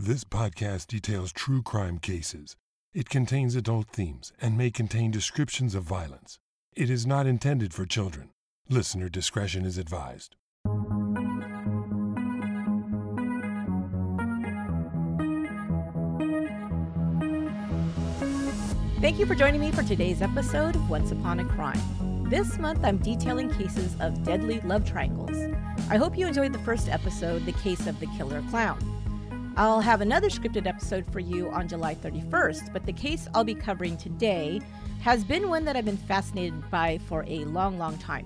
This podcast details true crime cases. It contains adult themes and may contain descriptions of violence. It is not intended for children. Listener discretion is advised. Thank you for joining me for today's episode of Once Upon a Crime. This month, I'm detailing cases of deadly love triangles. I hope you enjoyed the first episode, The Case of the Killer Clown. I'll have another scripted episode for you on July 31st, but the case I'll be covering today has been one that I've been fascinated by for a long, long time.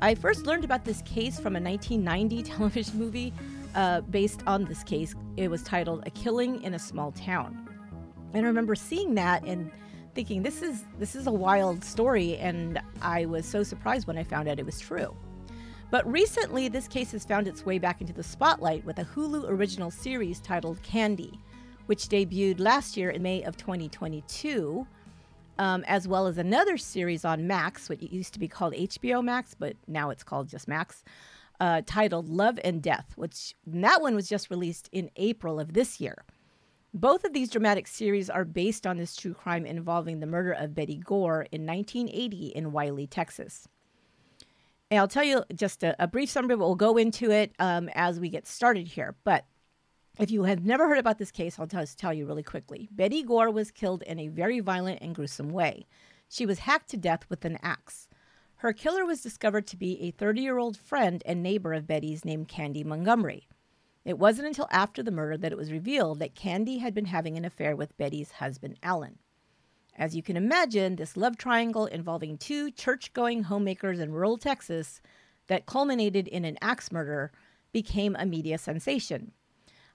I first learned about this case from a 1990 television movie uh, based on this case. It was titled A Killing in a Small Town. And I remember seeing that and thinking this is this is a wild story and I was so surprised when I found out it was true. But recently this case has found its way back into the spotlight with a Hulu original series titled Candy, which debuted last year in May of 2022. Um, as well as another series on Max, what used to be called HBO Max, but now it's called just Max, uh, titled Love and Death, which that one was just released in April of this year. Both of these dramatic series are based on this true crime involving the murder of Betty Gore in 1980 in Wylie, Texas. And I'll tell you just a, a brief summary, but we'll go into it um, as we get started here. But if you have never heard about this case, I'll just tell you really quickly. Betty Gore was killed in a very violent and gruesome way. She was hacked to death with an axe. Her killer was discovered to be a 30 year old friend and neighbor of Betty's named Candy Montgomery. It wasn't until after the murder that it was revealed that Candy had been having an affair with Betty's husband, Alan. As you can imagine, this love triangle involving two church going homemakers in rural Texas that culminated in an axe murder became a media sensation.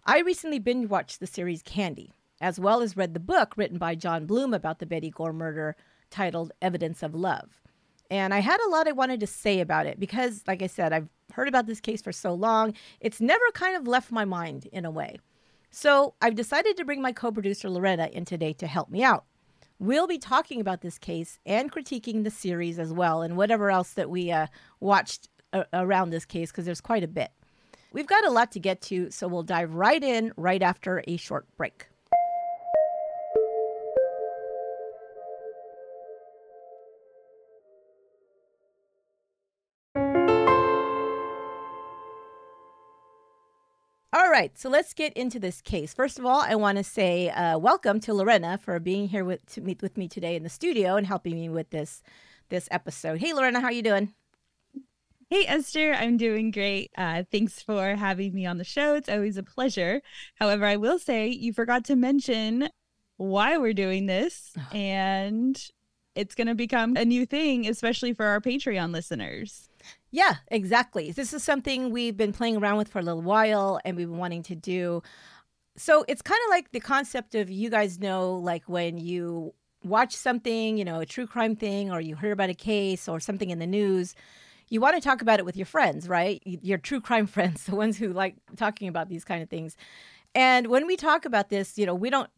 I recently binge watched the series Candy, as well as read the book written by John Bloom about the Betty Gore murder titled Evidence of Love. And I had a lot I wanted to say about it because, like I said, I've heard about this case for so long, it's never kind of left my mind in a way. So I've decided to bring my co producer Lorena in today to help me out. We'll be talking about this case and critiquing the series as well and whatever else that we uh, watched a- around this case because there's quite a bit. We've got a lot to get to, so we'll dive right in right after a short break. Right, so let's get into this case. First of all, I want to say uh, welcome to Lorena for being here with to meet with me today in the studio and helping me with this this episode. Hey, Lorena, how are you doing? Hey, Esther, I'm doing great. Uh, thanks for having me on the show. It's always a pleasure. However, I will say you forgot to mention why we're doing this, and it's going to become a new thing, especially for our Patreon listeners. Yeah, exactly. This is something we've been playing around with for a little while and we've been wanting to do. So it's kind of like the concept of you guys know, like when you watch something, you know, a true crime thing, or you hear about a case or something in the news, you want to talk about it with your friends, right? Your true crime friends, the ones who like talking about these kind of things. And when we talk about this, you know, we don't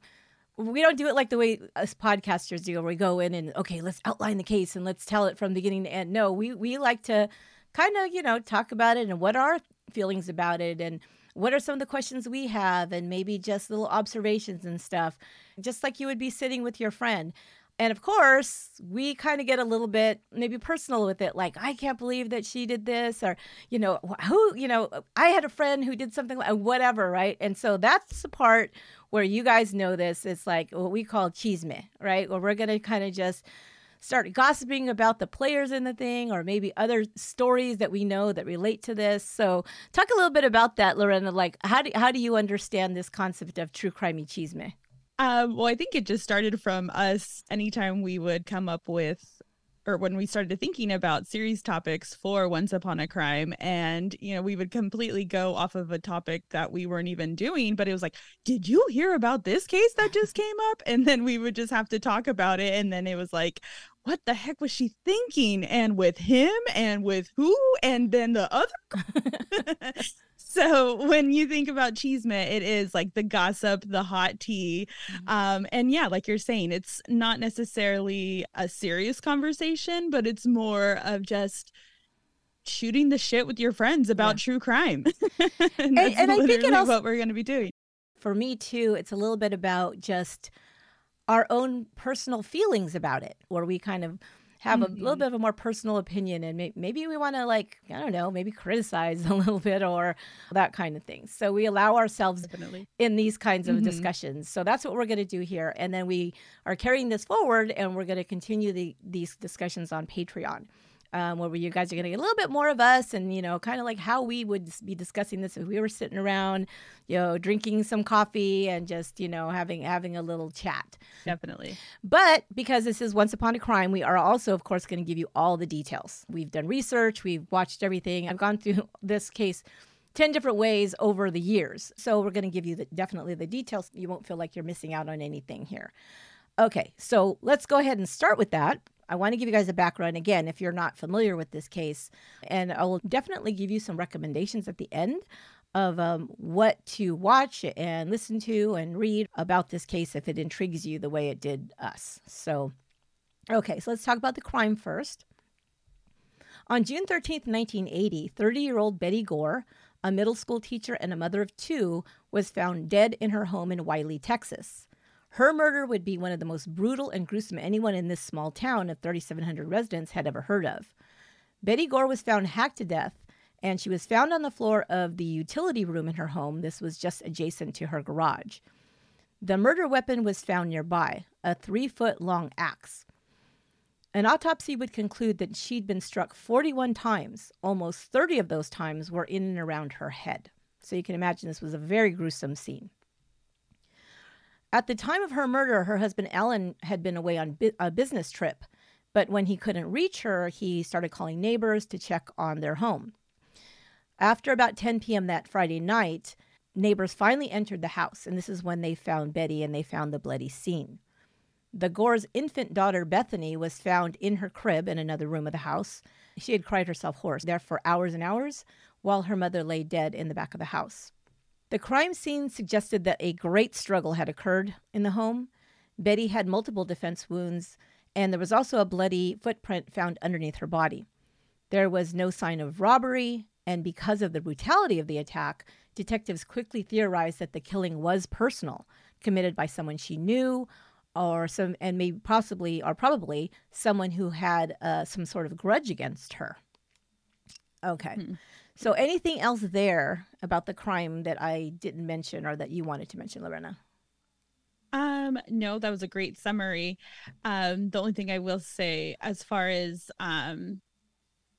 we don't do it like the way us podcasters do, where we go in and okay, let's outline the case and let's tell it from beginning to end. No, we we like to kind of you know talk about it and what are our feelings about it and what are some of the questions we have and maybe just little observations and stuff, just like you would be sitting with your friend. And of course, we kind of get a little bit maybe personal with it, like, I can't believe that she did this, or, you know, who, you know, I had a friend who did something like whatever, right? And so that's the part where you guys know this. It's like what we call chisme, right? Where we're going to kind of just start gossiping about the players in the thing or maybe other stories that we know that relate to this. So, talk a little bit about that, Lorena. Like, how do, how do you understand this concept of true crime chisme? Um, well, I think it just started from us anytime we would come up with or when we started thinking about series topics for Once Upon a Crime, and you know, we would completely go off of a topic that we weren't even doing, but it was like, did you hear about this case that just came up? And then we would just have to talk about it, and then it was like, what the heck was she thinking? And with him, and with who, and then the other. so when you think about chisme it is like the gossip the hot tea mm-hmm. um and yeah like you're saying it's not necessarily a serious conversation but it's more of just shooting the shit with your friends about yeah. true crime and, and, and i think it also what we're going to be doing for me too, it's a little bit about just our own personal feelings about it, where we kind of have mm-hmm. a little mm-hmm. bit of a more personal opinion and may- maybe we want to like i don't know maybe criticize a little bit or that kind of thing so we allow ourselves Definitely. in these kinds of mm-hmm. discussions so that's what we're going to do here and then we are carrying this forward and we're going to continue the, these discussions on patreon um, where you guys are going to get a little bit more of us and, you know, kind of like how we would be discussing this if we were sitting around, you know, drinking some coffee and just, you know, having having a little chat. Definitely. But because this is Once Upon a Crime, we are also, of course, going to give you all the details. We've done research, we've watched everything. I've gone through this case 10 different ways over the years. So we're going to give you the, definitely the details. You won't feel like you're missing out on anything here. Okay, so let's go ahead and start with that. I want to give you guys a background again if you're not familiar with this case. And I will definitely give you some recommendations at the end of um, what to watch and listen to and read about this case if it intrigues you the way it did us. So, okay, so let's talk about the crime first. On June 13th, 1980, 30 year old Betty Gore, a middle school teacher and a mother of two, was found dead in her home in Wylie, Texas. Her murder would be one of the most brutal and gruesome anyone in this small town of 3,700 residents had ever heard of. Betty Gore was found hacked to death, and she was found on the floor of the utility room in her home. This was just adjacent to her garage. The murder weapon was found nearby, a three foot long axe. An autopsy would conclude that she'd been struck 41 times. Almost 30 of those times were in and around her head. So you can imagine this was a very gruesome scene. At the time of her murder, her husband Alan had been away on a business trip, but when he couldn't reach her, he started calling neighbors to check on their home. After about 10 p.m. that Friday night, neighbors finally entered the house, and this is when they found Betty and they found the bloody scene. The Gore's infant daughter, Bethany, was found in her crib in another room of the house. She had cried herself hoarse there for hours and hours while her mother lay dead in the back of the house. The crime scene suggested that a great struggle had occurred in the home. Betty had multiple defense wounds, and there was also a bloody footprint found underneath her body. There was no sign of robbery, and because of the brutality of the attack, detectives quickly theorized that the killing was personal, committed by someone she knew, or some, and maybe possibly or probably someone who had uh, some sort of grudge against her. Okay. Hmm. So, anything else there about the crime that I didn't mention or that you wanted to mention, Lorena? Um, no, that was a great summary. Um, the only thing I will say, as far as um,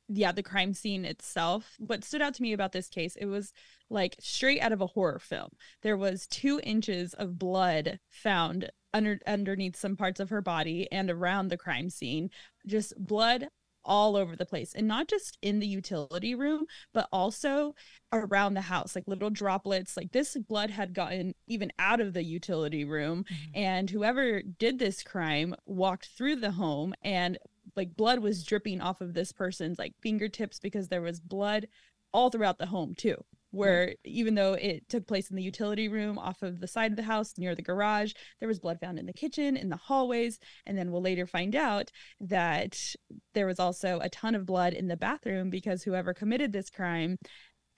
yeah, the crime scene itself, what stood out to me about this case, it was like straight out of a horror film. There was two inches of blood found under underneath some parts of her body and around the crime scene. Just blood all over the place and not just in the utility room but also around the house like little droplets like this blood had gotten even out of the utility room mm-hmm. and whoever did this crime walked through the home and like blood was dripping off of this person's like fingertips because there was blood all throughout the home too where right. even though it took place in the utility room off of the side of the house near the garage, there was blood found in the kitchen, in the hallways, and then we'll later find out that there was also a ton of blood in the bathroom because whoever committed this crime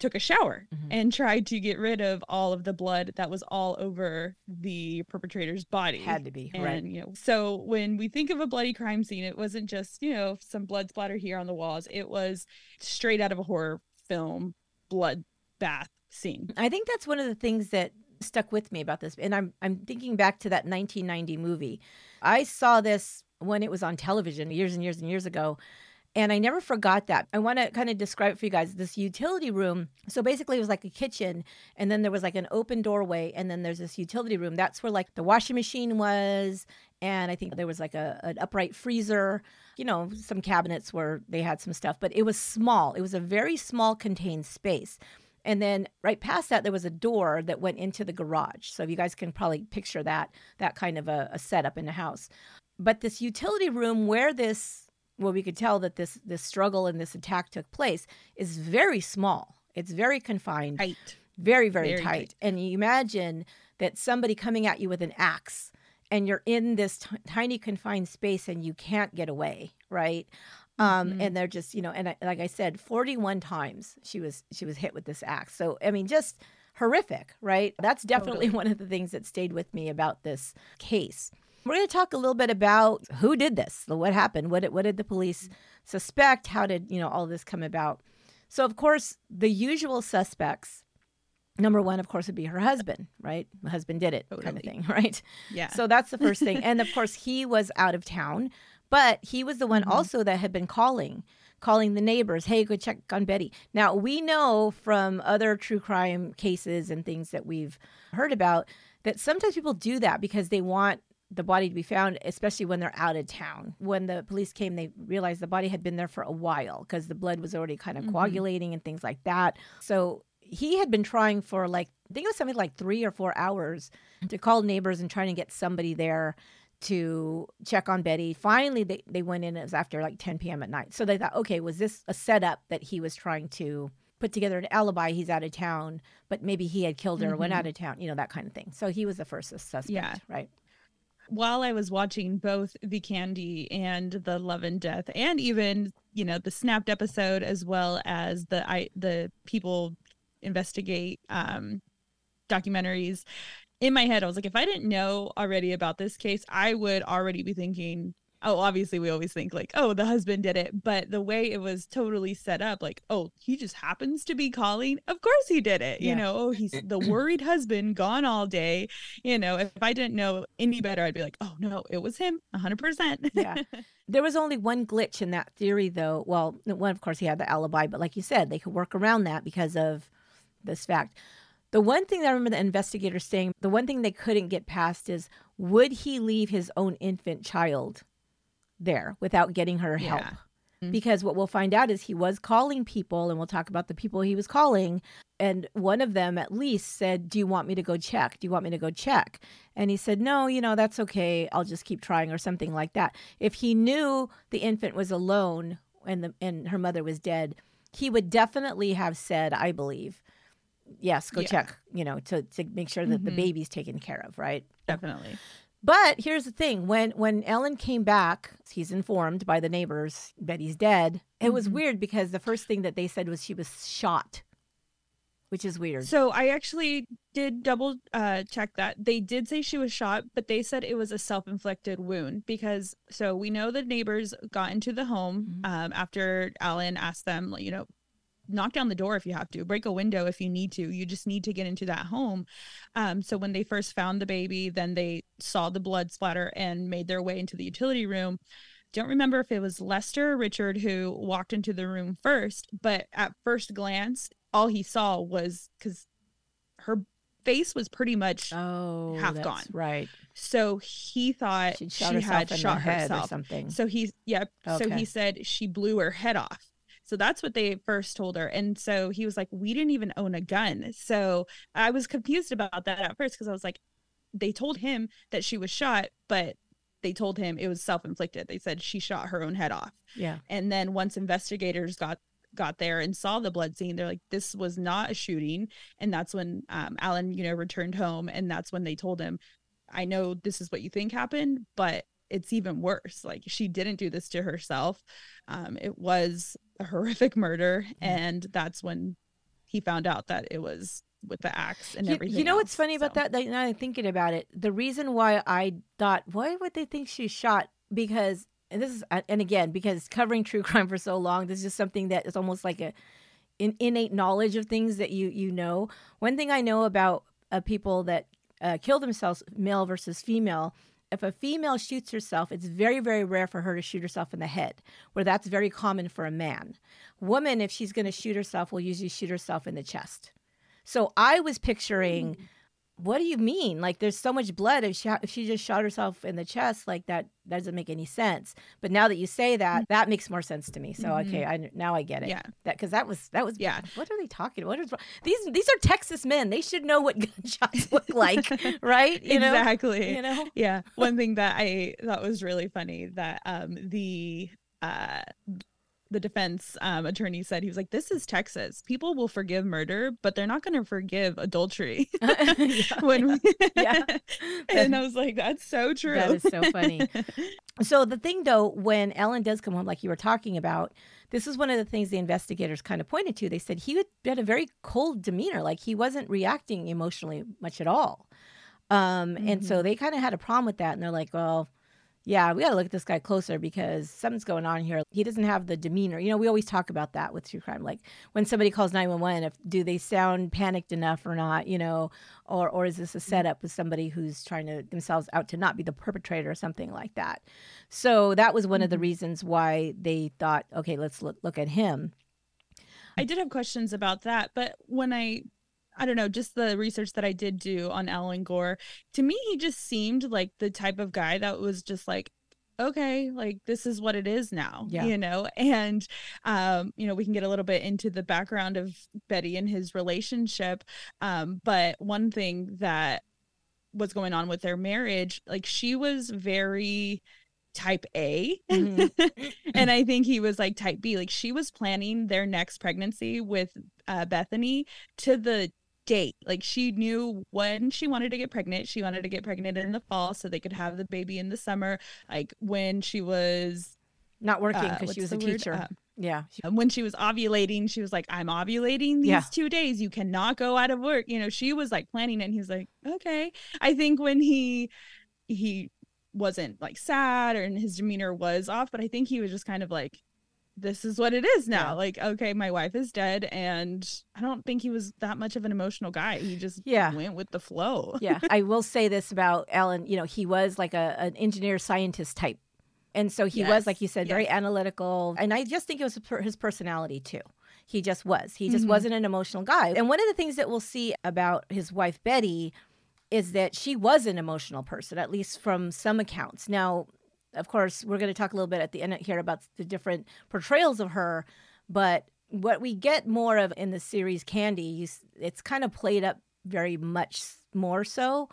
took a shower mm-hmm. and tried to get rid of all of the blood that was all over the perpetrator's body. Had to be, and, right. You know, so when we think of a bloody crime scene, it wasn't just, you know, some blood splatter here on the walls. It was straight out of a horror film blood bath scene. I think that's one of the things that stuck with me about this. And I'm I'm thinking back to that 1990 movie. I saw this when it was on television years and years and years ago. And I never forgot that. I want to kind of describe for you guys. This utility room. So basically, it was like a kitchen, and then there was like an open doorway, and then there's this utility room. That's where like the washing machine was, and I think there was like a an upright freezer. You know, some cabinets where they had some stuff, but it was small. It was a very small contained space. And then right past that, there was a door that went into the garage. So you guys can probably picture that that kind of a, a setup in the house. But this utility room where this, well, we could tell that this this struggle and this attack took place is very small. It's very confined, tight, very very, very tight. tight. And you imagine that somebody coming at you with an axe, and you're in this t- tiny confined space and you can't get away, right? Um mm-hmm. and they're just you know and I, like i said 41 times she was she was hit with this axe so i mean just horrific, right? That's definitely Totally. one of the things that stayed with me about this case. We're going to talk a little bit about who did this, what happened, what did, what did the police suspect, how did you know all this come about. So of course, the usual suspects. Number one, of course, would be her husband, right? The husband did it, kind of thing, right? Yeah. So that's the first thing. And of course, he was out of town, but he was the one Mhm. also that had been calling, calling the neighbors, hey, go check on Betty. Now, we know from other true crime cases and things that we've heard about that sometimes people do that because they want the body to be found, especially when they're out of town. When the police came, they realized the body had been there for a while because the blood was already kind of Mhm. coagulating and things like that. So he had been trying for like, I think it was something like three or four hours to call neighbors and trying to get somebody there to check on Betty. Finally, they, they went in. It was after like 10 p.m. at night. So they thought, okay, was this a setup that he was trying to put together an alibi? He's out of town, but maybe he had killed her, went Mhm. out of town, you know, that kind of thing. So he was the first suspect, Yeah. right? while I was watching both the Candy and the Love and Death, and even you know the Snapped episode, as well as the I the People Investigate um, documentaries, in my head I was like, if I didn't know already about this case, I would already be thinking. Oh, obviously, we always think like, oh, the husband did it. But the way it was totally set up, like, oh, he just happens to be calling. Of course he did it. Yeah. You know, oh, he's the worried husband gone all day you know, if I didn't know any better, I'd be like, oh no, it was him, hundred percent. Yeah. There was only one glitch in that theory, though. Well, one, of course, he had the alibi, but like you said, they could work around that because of this fact. The one thing that I remember the investigators saying, the one thing they couldn't get past is would he leave his own infant child there without getting her help? Yeah. Mhm. Because what we'll find out is he was calling people, and we'll talk about the people he was calling. And one of them at least said, Do you want me to go check? Do you want me to go check? And he said, No, you know, that's okay. I'll just keep trying, or something like that. If he knew the infant was alone and, the, and her mother was dead, he would definitely have said, I believe, yes, go Yeah. check, you know, to, to make sure that the Mhm. baby's taken care of, right? Definitely. But here's the thing: when when Ellen came back, he's informed by the neighbors Betty's dead. It was Mhm. weird because the first thing that they said was she was shot, which is weird. So I actually did double uh, check that. They did say she was shot, but they said it was a self-inflicted wound because so we know the neighbors got into the home Mhm. um, after Alan asked them, you know, knock down the door if you have to, break a window if you need to. You just need to get into that home. Um, so when they first found the baby, then they saw the blood splatter and made their way into the utility room. Don't remember if it was Lester or Richard who walked into the room first, but at first glance, all he saw was because her face was pretty much oh, half that's gone. Right, so he thought she herself had shot head or herself. something. So he, yeah. So he said she blew her head off. So that's what they first told her. And so he was like, we didn't even own a gun. So I was confused about that at first because I was like, they told him that she was shot, but they told him it was self inflicted. They said she shot her own head off. yeah, And then once investigators got got there and saw the blood scene, they're like, this was not a shooting. And that's when um, Alan, you know, returned home. And that's when they told him, I know this is what you think happened, but it's even worse. Like she didn't do this to herself. Um, it was a horrific murder. And that's when he found out that it was with the axe and you, everything. you know what's else. funny about So- that? Like, Now I'm thinking about it. The reason why I thought, why would they think she shot? Because and this is and again because covering true crime for so long, this is just something that is almost like a an innate knowledge of things that you you know. One thing I know about uh, people that uh, kill themselves, male versus female. If a female shoots herself, it's very, very rare for her to shoot herself in the head, where that's very common for a man. Woman, if she's going to shoot herself, will usually shoot herself in the chest. So I was picturing, mm. What do you mean? Like there's so much blood. If she if she just shot herself in the chest, like that, that doesn't make any sense. But now that you say that, that makes more sense to me. So Mhm. okay, I now I get it. Yeah. That because that was that was Yeah. What are they talking? What is wrong? these? These are Texas men. They should know what gunshots look like, right? You know. exactly. You know. yeah one thing that i thought was really funny that um the uh the defense um, attorney said he was like this is texas people will forgive murder but they're not going to forgive adultery yeah, when we, yeah. and i was like that's so true That is so funny. So the thing though, when Ellen does come home, like you were talking about, this is one of the things the investigators kind of pointed to. They said he had a very cold demeanor, like he wasn't reacting emotionally much at all. Um, And so they kind of had a problem with that, and they're like, well. Yeah, we got to look at this guy closer because something's going on here. He doesn't have the demeanor. You know, we always talk about that with true crime. Like when somebody calls 911, if do they sound panicked enough or not, you know, or or is this a mm-hmm. setup with somebody who's trying to themselves out to not be the perpetrator or something like that so that was one of the mm-hmm. reasons why they thought okay let's look, look at him I did have questions about that, but when I I don't know, just the research that I did do on Alan Gore, to me he just seemed like the type of guy that was just like okay, like this is what it is now, Yeah. you know, and um, you know, we can get a little bit into the background of Betty and his relationship, um, but one thing that was going on with their marriage, like she was very type A. Mhm. and I think he was like type B. Like she was planning their next pregnancy with uh, Bethany to the date. Like she knew when she wanted to get pregnant. She wanted to get pregnant in the fall so they could have the baby in the summer. Like when she was not working uh, because she was a teacher Uh, yeah when she was ovulating, she was like, I'm ovulating these Yeah. two days. You cannot go out of work. You know, she was like planning it and he's like, okay. I think when he he wasn't like sad or and his demeanor was off, but I think he was just kind of like, this is what it is now. Yeah. Like, okay, my wife is dead. And I don't think he was that much of an emotional guy. He just Yeah. went with the flow. yeah i will say this about alan you know he was like a, an engineer scientist type and so he was like you said very analytical and i just think it was his personality too he just was he just Mhm. wasn't an emotional guy and one of the things that we'll see about his wife betty is that she was an emotional person at least from some accounts now of course we're going to talk a little bit at the end here about the different portrayals of her but what we get more of in the series candy you it's kind of played up very much more so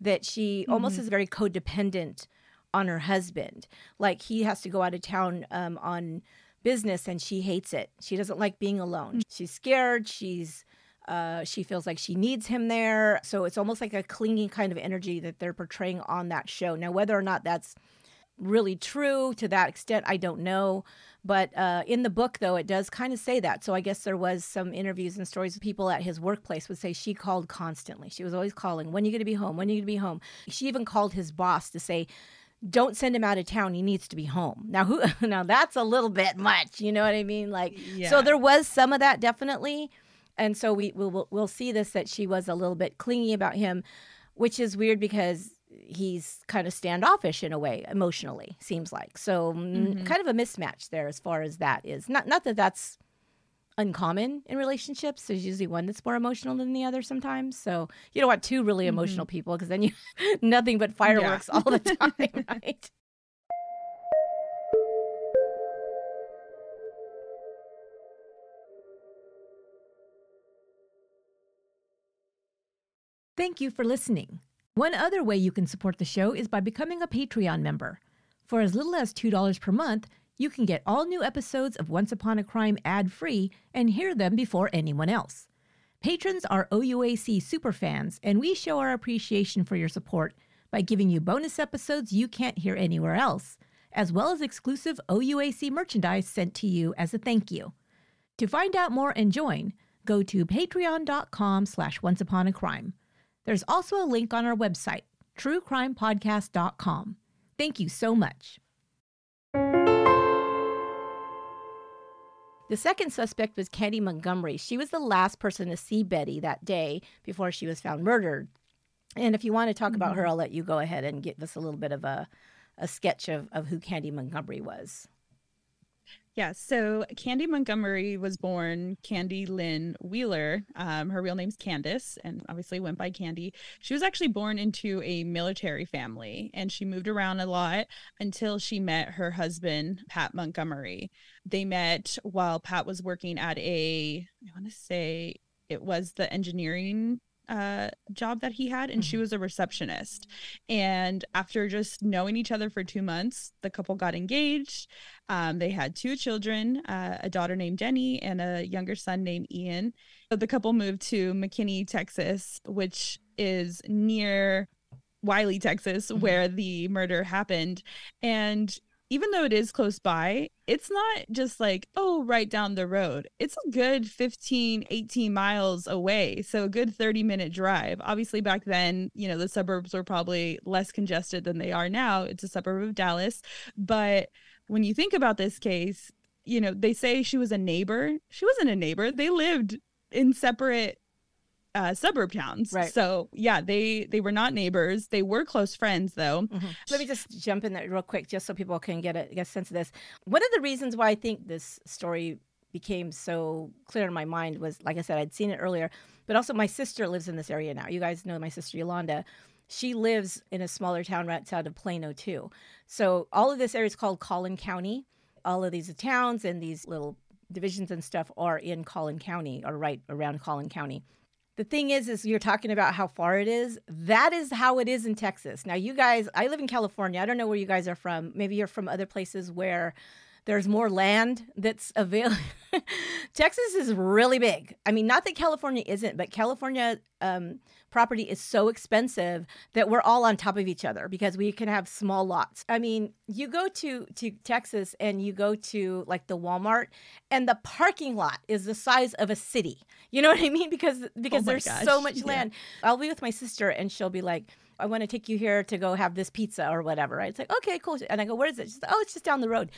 that she almost Mhm. is very codependent on her husband. Like he has to go out of town um, on business and she hates it. She doesn't like being alone. She's scared. She's uh, she feels like she needs him there. So it's almost like a clinging kind of energy that they're portraying on that show. Now whether or not that's really true to that extent i don't know. But uh, in the book though it does kind of say that. So i guess there was some interviews and stories of people at his workplace would say she called constantly. She was always calling when are you going to be home? When are you going to be home? She even called his boss to say don't send him out of town. He needs to be home. Now who now that's a little bit much you know what i mean? Like so there was some of that definitely. And so we we'll, we'll see this that she was a little bit clingy about him which is weird because he's kind of standoffish in a way emotionally seems like. So mm, Mhm. kind of a mismatch there as far as that is. Not not that that's uncommon in relationships. There's usually one that's more emotional than the other sometimes. So you don't want two really emotional people because then you nothing but fireworks all the time right? Thank you for listening. One other way you can support the show is by becoming a Patreon member. For as little as $2 per month, you can get all new episodes of Once Upon a Crime ad free and hear them before anyone else. Patrons are OUAC superfans, and we show our appreciation for your support by giving you bonus episodes you can't hear anywhere else, as well as exclusive OUAC merchandise sent to you as a thank you. To find out more and join, go to patreon.com slash onceuponacrime. There's also a link on our website, truecrimepodcast.com. Thank you so much. The second suspect was Candy Montgomery. She was the last person to see Betty that day before she was found murdered. And if you want to talk about mm-hmm. her, I'll let you go ahead and give us a little bit of a, a sketch of, of who Candy Montgomery was. Yeah, so Candy Montgomery was born Candy Lynn Wheeler. Um, her real name's Candace, and obviously went by Candy. She was actually born into a military family, and she moved around a lot until she met her husband, Pat Montgomery. They met while Pat was working at a, I want to say it was the engineering uh, job that he had, and mm-hmm. she was a receptionist. And after just knowing each other for two months, the couple got engaged. Um, they had two children uh, a daughter named Jenny and a younger son named Ian. So the couple moved to McKinney, Texas, which is near Wylie, Texas, mm-hmm. where the murder happened. And even though it is close by, it's not just like, oh, right down the road. It's a good 15, 18 miles away. So a good 30 minute drive. Obviously, back then, you know, the suburbs were probably less congested than they are now. It's a suburb of Dallas. But when you think about this case, you know, they say she was a neighbor. She wasn't a neighbor. They lived in separate uh, suburb towns. Right. So yeah, they they were not neighbors. They were close friends though. Mm-hmm. Let me just jump in there real quick, just so people can get a, get a sense of this. One of the reasons why I think this story became so clear in my mind was, like I said, I'd seen it earlier, but also my sister lives in this area now. You guys know my sister Yolanda. She lives in a smaller town right outside of Plano too. So all of this area is called Collin County. All of these towns and these little divisions and stuff are in Collin County or right around Collin County the thing is is you're talking about how far it is. That is how it is in texas. Now you guys i live in california. I don't know where you guys are from. Maybe you're from other places where there's more land that's available. Texas is really big. I mean, not that California isn't, but California um, property is so expensive that we're all on top of each other because we can have small lots. I mean, you go to to Texas and you go to like the Walmart, and the parking lot is the size of a city. You know what I mean? Because because oh there's gosh. so much land. Yeah. I'll be with my sister, and she'll be like. I want to take you here to go have this pizza or whatever. Right? It's like, okay, cool. And I go, where is it? She's like, oh, it's just down the road.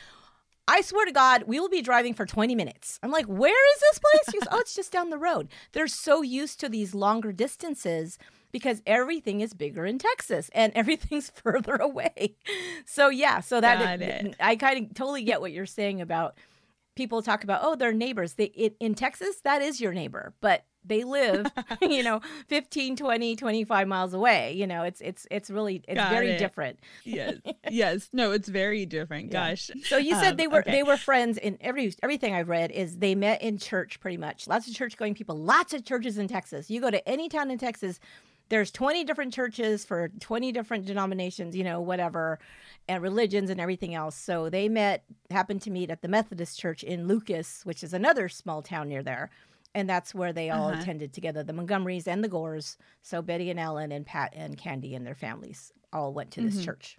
I swear to God, we will be driving for 20 minutes. I'm like, where is this place? She goes, oh, it's just down the road. They're so used to these longer distances because everything is bigger in Texas and everything's further away. So yeah, so that it, I kind of totally get what you're saying about people talk about oh they're neighbors. They it, in Texas that is your neighbor, but they live you know 15 20 25 miles away you know it's it's it's really it's Got very it. different. Yes yes. No it's very different. Yeah. gosh. So you said um, they were okay. they were friends in every everything i've read is they met in church pretty much. Lots of church going people lots of churches in texas. You go to any town in texas there's 20 different churches for 20 different denominations you know whatever and religions and everything else. So they met happened to meet at the methodist church in lucas which is another small town near there and that's where they all uh-huh. attended together the montgomerys and the gores so betty and ellen and pat and candy and their families all went to this mm-hmm. church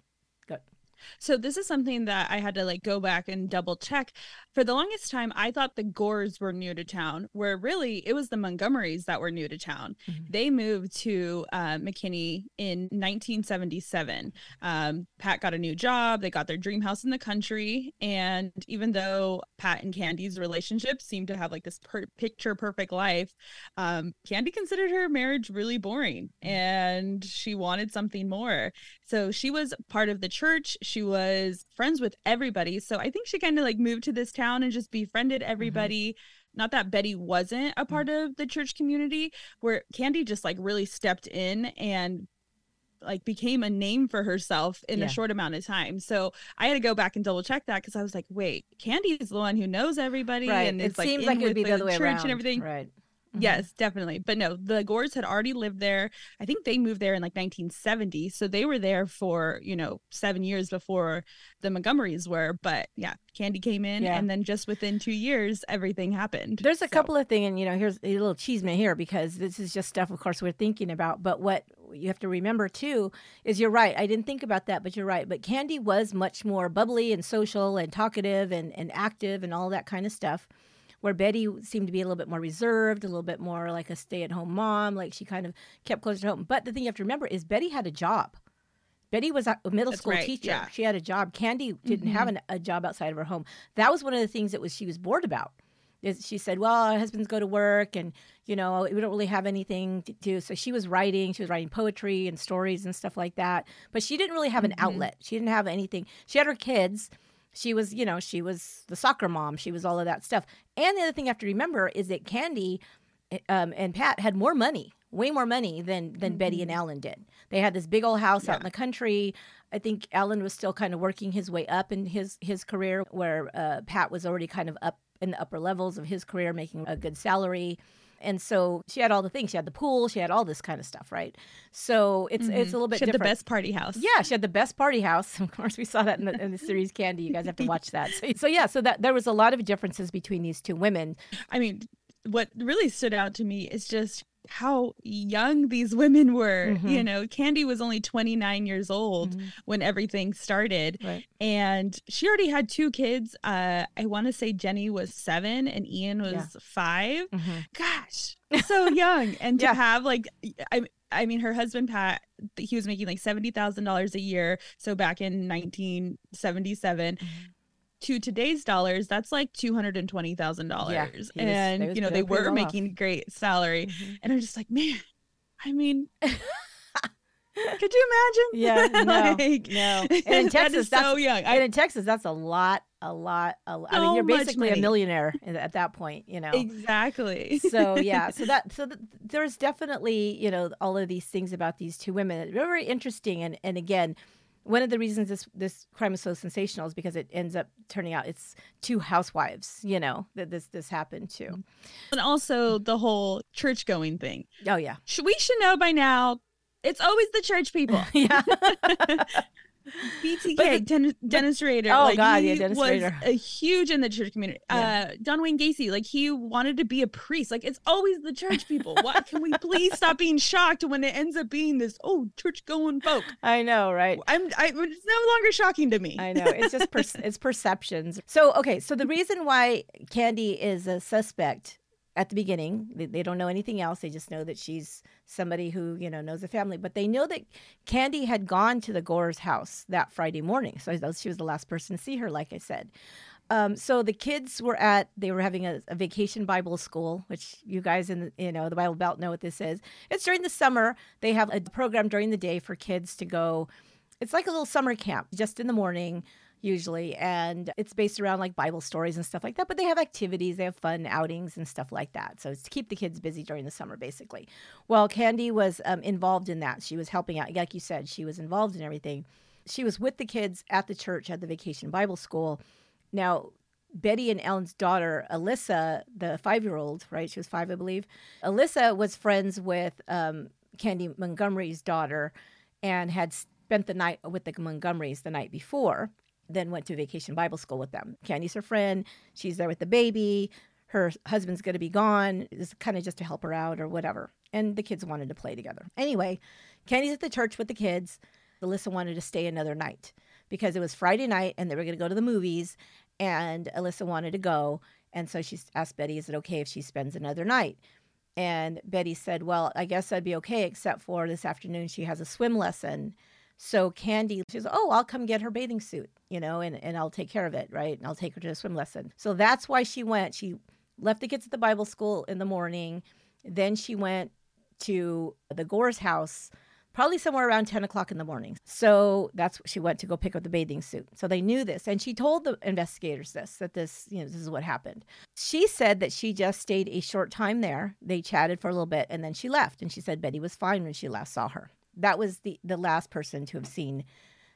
so this is something that I had to like go back and double check. For the longest time, I thought the Gores were new to town, where really it was the Montgomerys that were new to town. Mm-hmm. They moved to uh, McKinney in 1977. Um, Pat got a new job. They got their dream house in the country. And even though Pat and Candy's relationship seemed to have like this per- picture perfect life, um, Candy considered her marriage really boring mm-hmm. and she wanted something more. So she was part of the church she was friends with everybody. So I think she kind of like moved to this town and just befriended mm-hmm. everybody. Mm-hmm. Not that Betty wasn't a part mm-hmm. of the church community, where Candy just like really stepped in and like became a name for herself in yeah. a short amount of time. So I had to go back and double check that because I was like, wait, Candy is the one who knows everybody, right. and it seems like, like it would be the, the other way church around. and everything, right? Mm-hmm. Yes, definitely. But no, the Gores had already lived there. I think they moved there in like 1970. So they were there for, you know, seven years before the Montgomerys were. But yeah, Candy came in yeah. and then just within two years, everything happened. There's a so. couple of things, and you know, here's a little chisme here because this is just stuff, of course, we're thinking about. But what you have to remember too is you're right. I didn't think about that, but you're right. But Candy was much more bubbly and social and talkative and, and active and all that kind of stuff where Betty seemed to be a little bit more reserved, a little bit more like a stay at home mom, like she kind of kept closer to home. But the thing you have to remember is Betty had a job. Betty was a middle That's school right, teacher. Yeah. She had a job. Candy didn't mm-hmm. have an, a job outside of her home. That was one of the things that was she was bored about. Is she said, "Well, our husbands go to work, and you know we don't really have anything to do." So she was writing. She was writing poetry and stories and stuff like that. But she didn't really have an mm-hmm. outlet. She didn't have anything. She had her kids, she was, you know, she was the soccer mom. She was all of that stuff. And the other thing you have to remember is that Candy um, and Pat had more money, way more money than than mm-hmm. Betty and Alan did. They had this big old house yeah. out in the country. I think Alan was still kind of working his way up in his his career, where uh, Pat was already kind of up in the upper levels of his career, making a good salary. And so she had all the things. She had the pool. She had all this kind of stuff, right? So it's mm-hmm. it's a little bit. She had different. the best party house. Yeah, she had the best party house. Of course, we saw that in the, in the series Candy. You guys have to watch that. So, so yeah, so that there was a lot of differences between these two women. I mean, what really stood out to me is just how young these women were. Mm-hmm. You know, Candy was only 29 years old mm-hmm. when everything started. Right. And she already had two kids. Uh, I want to say Jenny was seven and Ian was yeah. 5 mm-hmm. Gosh, so young. And to yeah. have like, I, I mean, her husband, Pat, he was making like $70,000 a year. So back in 1977 to today's dollars, that's like two hundred and twenty thousand dollars. and you know they were making great salary, mm-hmm. and I'm just like, man, I mean. Could you imagine? Yeah, no, like, no. And in Texas, that so young. I, and in Texas, that's a lot, a lot. A, so I mean, you're basically a millionaire at that point, you know. Exactly. so yeah, so that so th- there's definitely you know all of these things about these two women. Very interesting, and and again, one of the reasons this this crime is so sensational is because it ends up turning out it's two housewives, you know, that this this happened to. Mm-hmm. And also the whole church going thing. Oh yeah. We should know by now it's always the church people. yeah. BTK, the, Den- Dennis Rader. Oh like, God, yeah, Dennis was Rader. a huge in the church community. Yeah. Uh, John Wayne Gacy, like he wanted to be a priest. Like it's always the church people. Why can we please stop being shocked when it ends up being this oh church going folk? I know, right? I'm. I, it's no longer shocking to me. I know. It's just per- it's perceptions. So okay, so the reason why Candy is a suspect at the beginning. They, they, don't know anything else. They just know that she's somebody who, you know, knows the family. But they know that Candy had gone to the Gore's house that Friday morning. So she was the last person to see her, like I said. Um, so the kids were at they were having a, a, vacation Bible school, which you guys in the, you know the Bible Belt know what this is. It's during the summer. They have a program during the day for kids to go. It's like a little summer camp, just in the morning usually and it's based around like bible stories and stuff like that but they have activities they have fun outings and stuff like that. So it's to keep the kids busy during the summer basically. Well candy was um, involved in that. She was helping out like you said she was involved in everything. She was with the kids at the church at the vacation bible school. Now Betty and Ellen's daughter, Alyssa, the five year old, right? She was five, I believe. Alyssa was friends with um, Candy Montgomery's daughter and had spent the night with the Montgomerys the night before then went to vacation Bible school with them. Candy's her friend. She's there with the baby. Her husband's going to be gone. It's kind of just to help her out or whatever. And the kids wanted to play together. Anyway, Candy's at the church with the kids. Alyssa wanted to stay another night because it was Friday night and they were going to go to the movies. And Alyssa wanted to go. And so she asked Betty, Is it okay if she spends another night? And Betty said, Well, I guess I'd be okay, except for this afternoon she has a swim lesson. So Candy, she's, oh, I'll come get her bathing suit, you know, and, and I'll take care of it, right? And I'll take her to a swim lesson. So that's why she went. She left the kids at the Bible school in the morning. Then she went to the Gore's house, probably somewhere around 10 o'clock in the morning. So that's she went to go pick up the bathing suit. So they knew this. And she told the investigators this, that this, you know, this is what happened. She said that she just stayed a short time there. They chatted for a little bit and then she left. And she said Betty was fine when she last saw her that was the the last person to have seen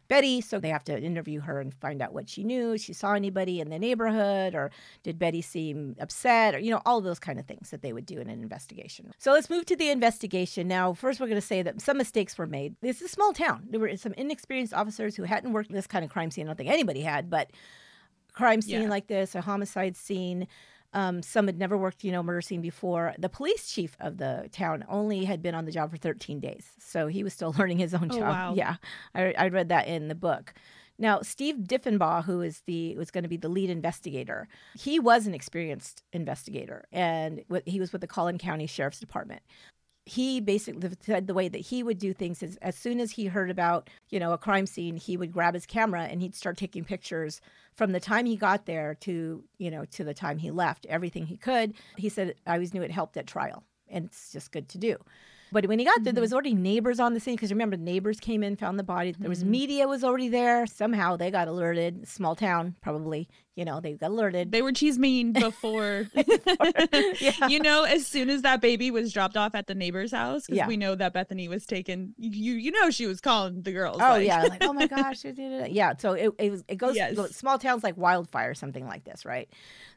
Betty, so they have to interview her and find out what she knew. She saw anybody in the neighborhood, or did Betty seem upset, or you know, all those kind of things that they would do in an investigation. So let's move to the investigation now. First, we're going to say that some mistakes were made. This is a small town. There were some inexperienced officers who hadn't worked this kind of crime scene. I don't think anybody had, but crime scene yeah. like this, a homicide scene. Um, some had never worked, you know, murder scene before. The police chief of the town only had been on the job for 13 days, so he was still learning his own oh, job. Wow. Yeah, I, I read that in the book. Now, Steve Deffibaugh, who is the was going to be the lead investigator, he was an experienced investigator, and he was with the Collin County Sheriff's Department he basically said the way that he would do things is as soon as he heard about you know a crime scene he would grab his camera and he'd start taking pictures from the time he got there to you know to the time he left everything he could. He said i always knew it helped at trial and it's just good to do But when he got there, Mhm. there was already neighbors on the scene because remember, neighbors came in, found the body. There was Mhm. media was already there. Somehow they got alerted. Small town, probably. You know, they got alerted. They were cheese mean before. Yeah. You know, as soon as that baby was dropped off at the neighbor's house, because Yeah. we know that Bethany was taken. You you know she was calling the girls. Oh like- yeah, like oh my gosh, yeah. So it it, was, it goes Yes. small towns like wildfire, something like this, right?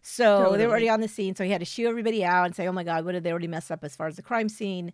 So they were already on the scene, so he had to shoo everybody out and say, oh my god, what did they already mess up as far as the crime scene?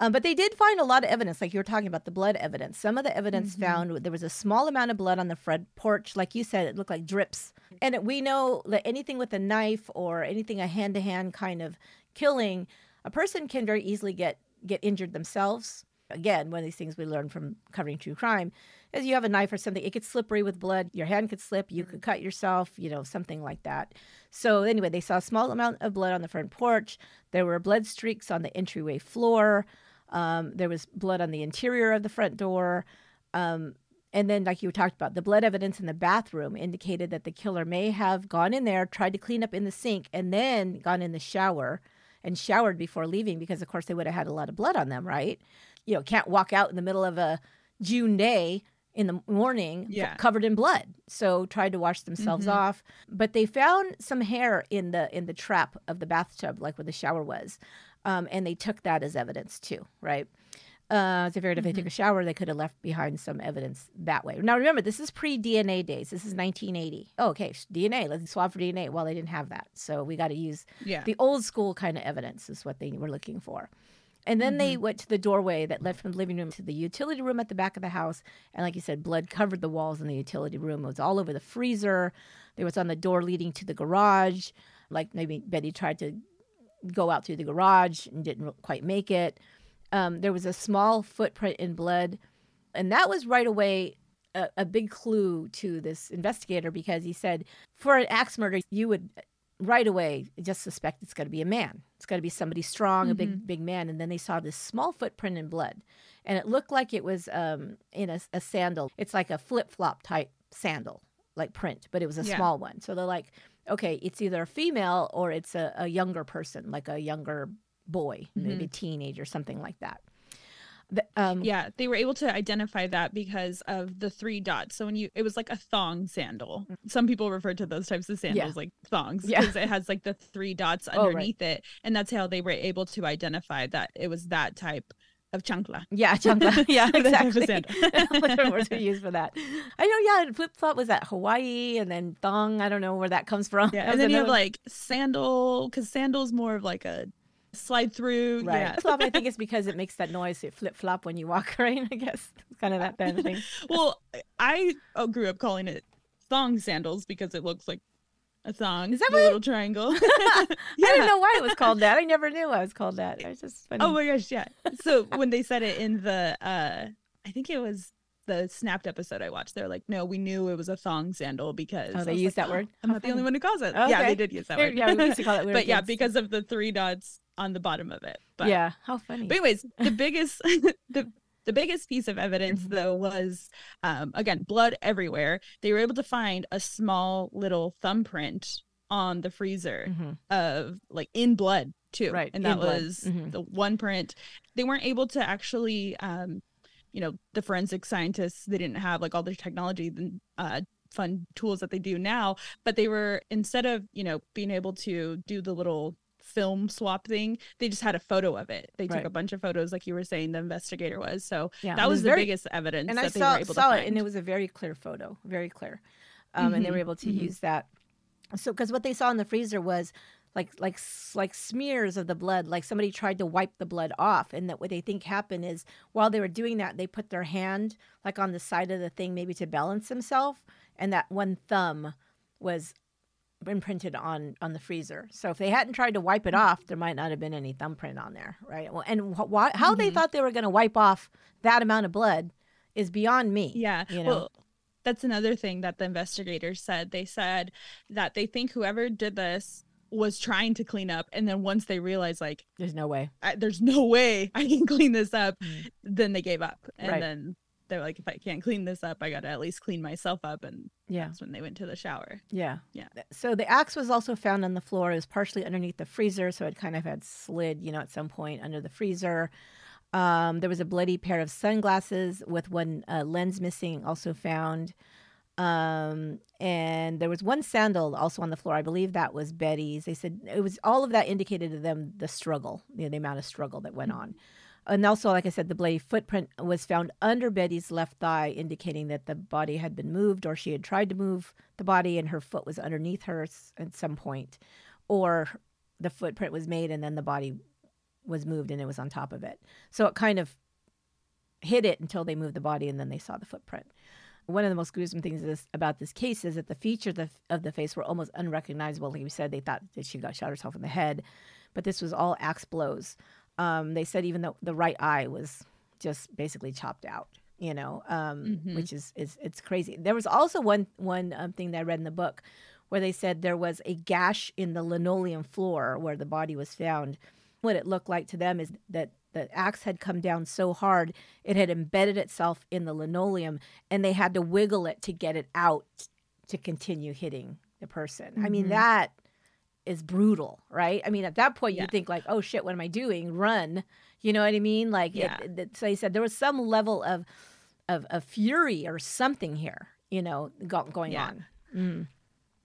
Um, but they did find a lot of evidence, like you were talking about the blood evidence. Some of the evidence Mhm. found there was a small amount of blood on the front porch, like you said, it looked like drips. And we know that anything with a knife or anything a hand to hand kind of killing, a person can very easily get get injured themselves. Again, one of these things we learned from covering true crime is you have a knife or something, it gets slippery with blood. Your hand could slip, you could cut yourself, you know, something like that. So anyway, they saw a small amount of blood on the front porch. There were blood streaks on the entryway floor. Um, there was blood on the interior of the front door. Um, and then, like you talked about, the blood evidence in the bathroom indicated that the killer may have gone in there, tried to clean up in the sink, and then gone in the shower and showered before leaving because, of course, they would have had a lot of blood on them, right? You know, can't walk out in the middle of a June day in the morning Yeah. covered in blood. So tried to wash themselves Mhm. off, but they found some hair in the in the trap of the bathtub, like where the shower was, um, and they took that as evidence too, right? Uh, so if they took a shower, they could have left behind some evidence that way. Now remember, this is pre DNA days. This is 1980. Oh, okay, DNA. Let's swab for DNA. Well, they didn't have that, so we got to use Yeah. the old school kind of evidence is what they were looking for. And then they went to the doorway that led from the living room to the utility room at the back of the house. And like you said, blood covered the walls in the utility room. It was all over the freezer. It was on the door leading to the garage. Like maybe Betty tried to go out through the garage and didn't quite make it. Um, there was a small footprint in blood. And that was right away a, a big clue to this investigator because he said, for an axe murder, you would right away just suspect it's going to be a man. It's got to be somebody strong, a big big man. And then they saw this small footprint in blood, and it looked like it was um, in a, a sandal. It's like a flip flop type sandal, like print, but it was a Yeah. small one. So they're like, okay, it's either a female or it's a, a younger person, like a younger boy, maybe a teenager, something like that. The- um, Yeah, they were able to identify that because of the three dots. So when you, it was like a thong sandal. Some people refer to those types of sandals like thongs Mm. Yeah. because it has like the three dots Oh, right. underneath it, and that's how they were able to identify that it was that type of chancla. Yeah, chancla. Yeah, That type of exactly. Whatever words we use for that. I know. Yeah, flip flop was at Hawaii, and then thong. I don't know where that comes from. Yeah, and then you have another- like sandal because sandal's more of like a slide through. right. Yeah. Flip flop. I think it's because it makes that noise. It flip flop when you walk, right? I guess it's kind of that kind of thing. well, I grew up calling it thong sandals because it looks like a thong. Is that the what little triangle? I didn't know why it was called that. I never knew I was called that. It was just funny. Oh my gosh, yeah. So when they said it in the uh I think it was the snapped episode I watched, they're like, no, we knew it was a thong sandal because Oh, they used like, that word? I'm not the only one who calls it. Okay. Yeah, they did use that word. yeah, we used to call it. we but yeah, kids. because of the three dots on the bottom of it. But yeah, how funny. But anyways, the biggest the the biggest piece of evidence Mm-hmm. though was um again blood everywhere. They were able to find a small little thumbprint on the freezer Mhm. of like in blood too. Right, And that was Mhm. the one print. They weren't able to actually um you know, the forensic scientists, they didn't have like all the technology and uh fun tools that they do now, but they were instead of, you know, being able to do the little film swap thing, they just had a photo of it. They took Right. a bunch of photos like you were saying the investigator was. So Yeah, that was was, the very- biggest evidence and that I they saw, were able saw to it, and it was a very clear photo, very clear. Um, and they were Mhm, able to mhm. use that. So, because what they saw in the freezer was like like like smears of the blood, like somebody tried to wipe the blood off, and that what they think happened is while they were doing that, they put their hand like on the side of the thing, maybe to balance themselves, and that one thumb was imprinted on on the freezer. So if they hadn't tried to wipe it off, there might not have been any thumbprint on there, right? Well, and wh- why, how they Mhm. thought they were going to wipe off that amount of blood is beyond me. Yeah. you know? Well, that's another thing that the investigators said. They said that they think whoever did this was trying to clean up and then once they realized like There's no way. I, there's no way I can clean this up, Mm. then they gave up. And Right. then they're like if I can't clean this up, I got to at least clean myself up and Yeah. that's when they went to the shower. Yeah. Yeah. So the axe was also found on the floor. It was partially underneath the freezer, so it kind of had slid, you know, at some point under the freezer. Um, there was a bloody pair of sunglasses with one uh, lens missing, also found. Um, and there was one sandal also on the floor. I believe that was Betty's. They said it was all of that indicated to them the struggle, you know, the amount of struggle that went on. And also, like I said, the bloody footprint was found under Betty's left thigh, indicating that the body had been moved or she had tried to move the body and her foot was underneath her at some point, or the footprint was made and then the body was moved and it was on top of it. So it kind of hid it until they moved the body and then they saw the footprint. One of the most gruesome things this, about this case is that the features of the, of the face were almost unrecognizable. Like we said, they thought that she got shot herself in the head, but this was all axe blows. Um, they said even though the right eye was just basically chopped out, you know, um, mm-hmm. which is, is it's crazy. There was also one one um, thing that I read in the book where they said there was a gash in the linoleum floor where the body was found. What it looked like to them is that the axe had come down so hard it had embedded itself in the linoleum and they had to wiggle it to get it out to continue hitting the person. Mm-hmm. I mean, mm-hmm. that is brutal, right? I mean, at that point, yeah. you think like, "Oh shit, what am I doing? Run!" You know what I mean? Like, yeah. It, it, so he said there was some level of of, of fury or something here, you know, go, going yeah. on. Mm.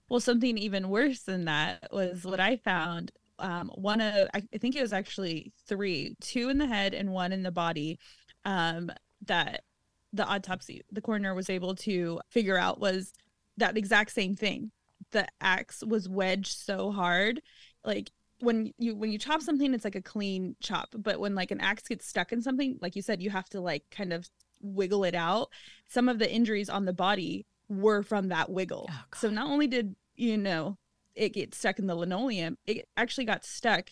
Well, something even worse than that was what I found. Um, one of I think it was actually three, two in the head and one in the body. Um, that the autopsy, the coroner was able to figure out was that exact same thing the axe was wedged so hard like when you when you chop something it's like a clean chop but when like an axe gets stuck in something like you said you have to like kind of wiggle it out. Some of the injuries on the body were from that wiggle. Oh, so not only did you know it get stuck in the linoleum it actually got stuck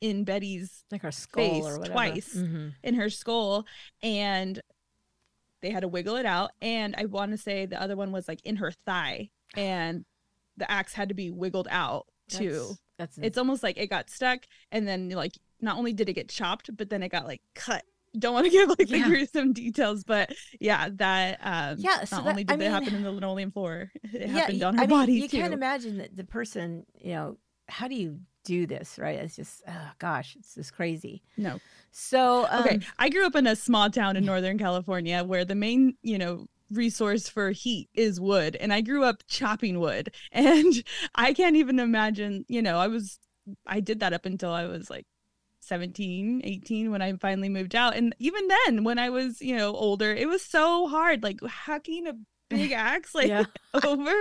in betty's like her skull or twice mm-hmm. in her skull and they had to wiggle it out and i want to say the other one was like in her thigh and the axe had to be wiggled out too. That's, that's it's almost like it got stuck and then like not only did it get chopped, but then it got like cut. Don't want to give like yeah. the gruesome details, but yeah, that um yeah, so not that, only did I it mean, happen in the linoleum floor, it yeah, happened on her I mean, body you too. can't imagine that the person, you know, how do you do this, right? It's just, oh gosh, it's just crazy. No. So, um, okay. I grew up in a small town in Northern California where the main, you know, resource for heat is wood and i grew up chopping wood and i can't even imagine you know i was i did that up until i was like 17 18 when i finally moved out and even then when i was you know older it was so hard like hacking a big axe like over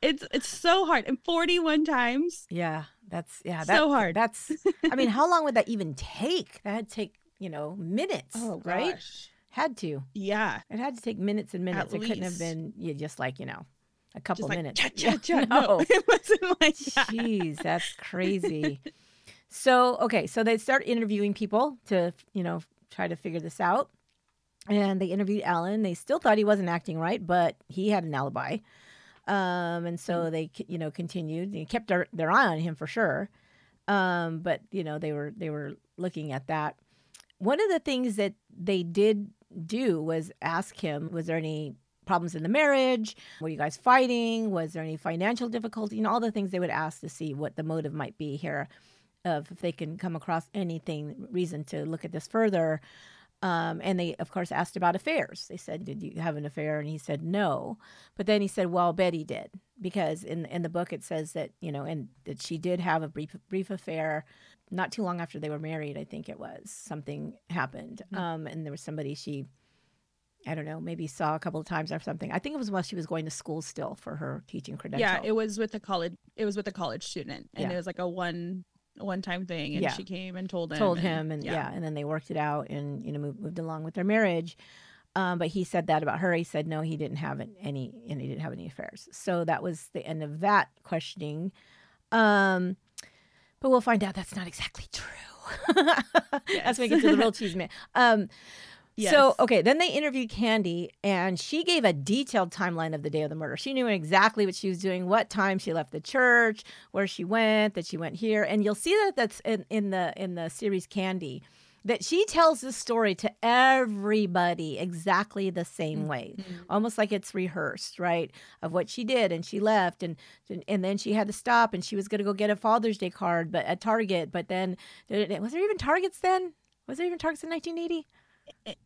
it's it's so hard and 41 times. Yeah that's yeah that, so hard. that's i mean how long would that even take? That'd take you know minutes oh, right had to. Yeah. It had to take minutes and minutes. At it least. couldn't have been you just like, you know, a couple like, minutes. Cha, cha, cha. No. no. it wasn't like that. Jeez, that's crazy. so, okay, so they start interviewing people to, you know, try to figure this out. And they interviewed Alan. They still thought he wasn't acting right, but he had an alibi. Um, and so they, you know, continued. They kept their, their eye on him for sure. Um, but you know, they were they were looking at that. One of the things that they did do was ask him, was there any problems in the marriage? Were you guys fighting? Was there any financial difficulty? Know, all the things they would ask to see what the motive might be here, of if they can come across anything reason to look at this further. Um, and they, of course, asked about affairs. They said, "Did you have an affair?" And he said, "No." But then he said, "Well, Betty did," because in in the book it says that you know, and that she did have a brief brief affair not too long after they were married, I think it was, something happened. Mm-hmm. Um, and there was somebody she, I don't know, maybe saw a couple of times or something. I think it was while she was going to school still for her teaching credential. Yeah, it was with a college. It was with a college student, and yeah. it was like a one one time thing. And yeah. she came and told him. Told and, him, and yeah. yeah. and then they worked it out, and you know moved, moved along with their marriage. Um, but he said that about her. He said no, he didn't have any, and he didn't have any affairs. So that was the end of that questioning. Um, but we'll find out that's not exactly true. yes. That's when we get to the real chisme. Um, Yes. So, okay, then they interviewed Candy, and she gave a detailed timeline of the day of the murder. She knew exactly what she was doing, what time she left the church, where she went, that she went here, and you'll see that that's in, in the in the series Candy that she tells this story to everybody exactly the same mm-hmm. way almost like it's rehearsed right of what she did and she left and and then she had to stop and she was going to go get a father's day card but at target but then was there even targets then Was there even Targets in 1980?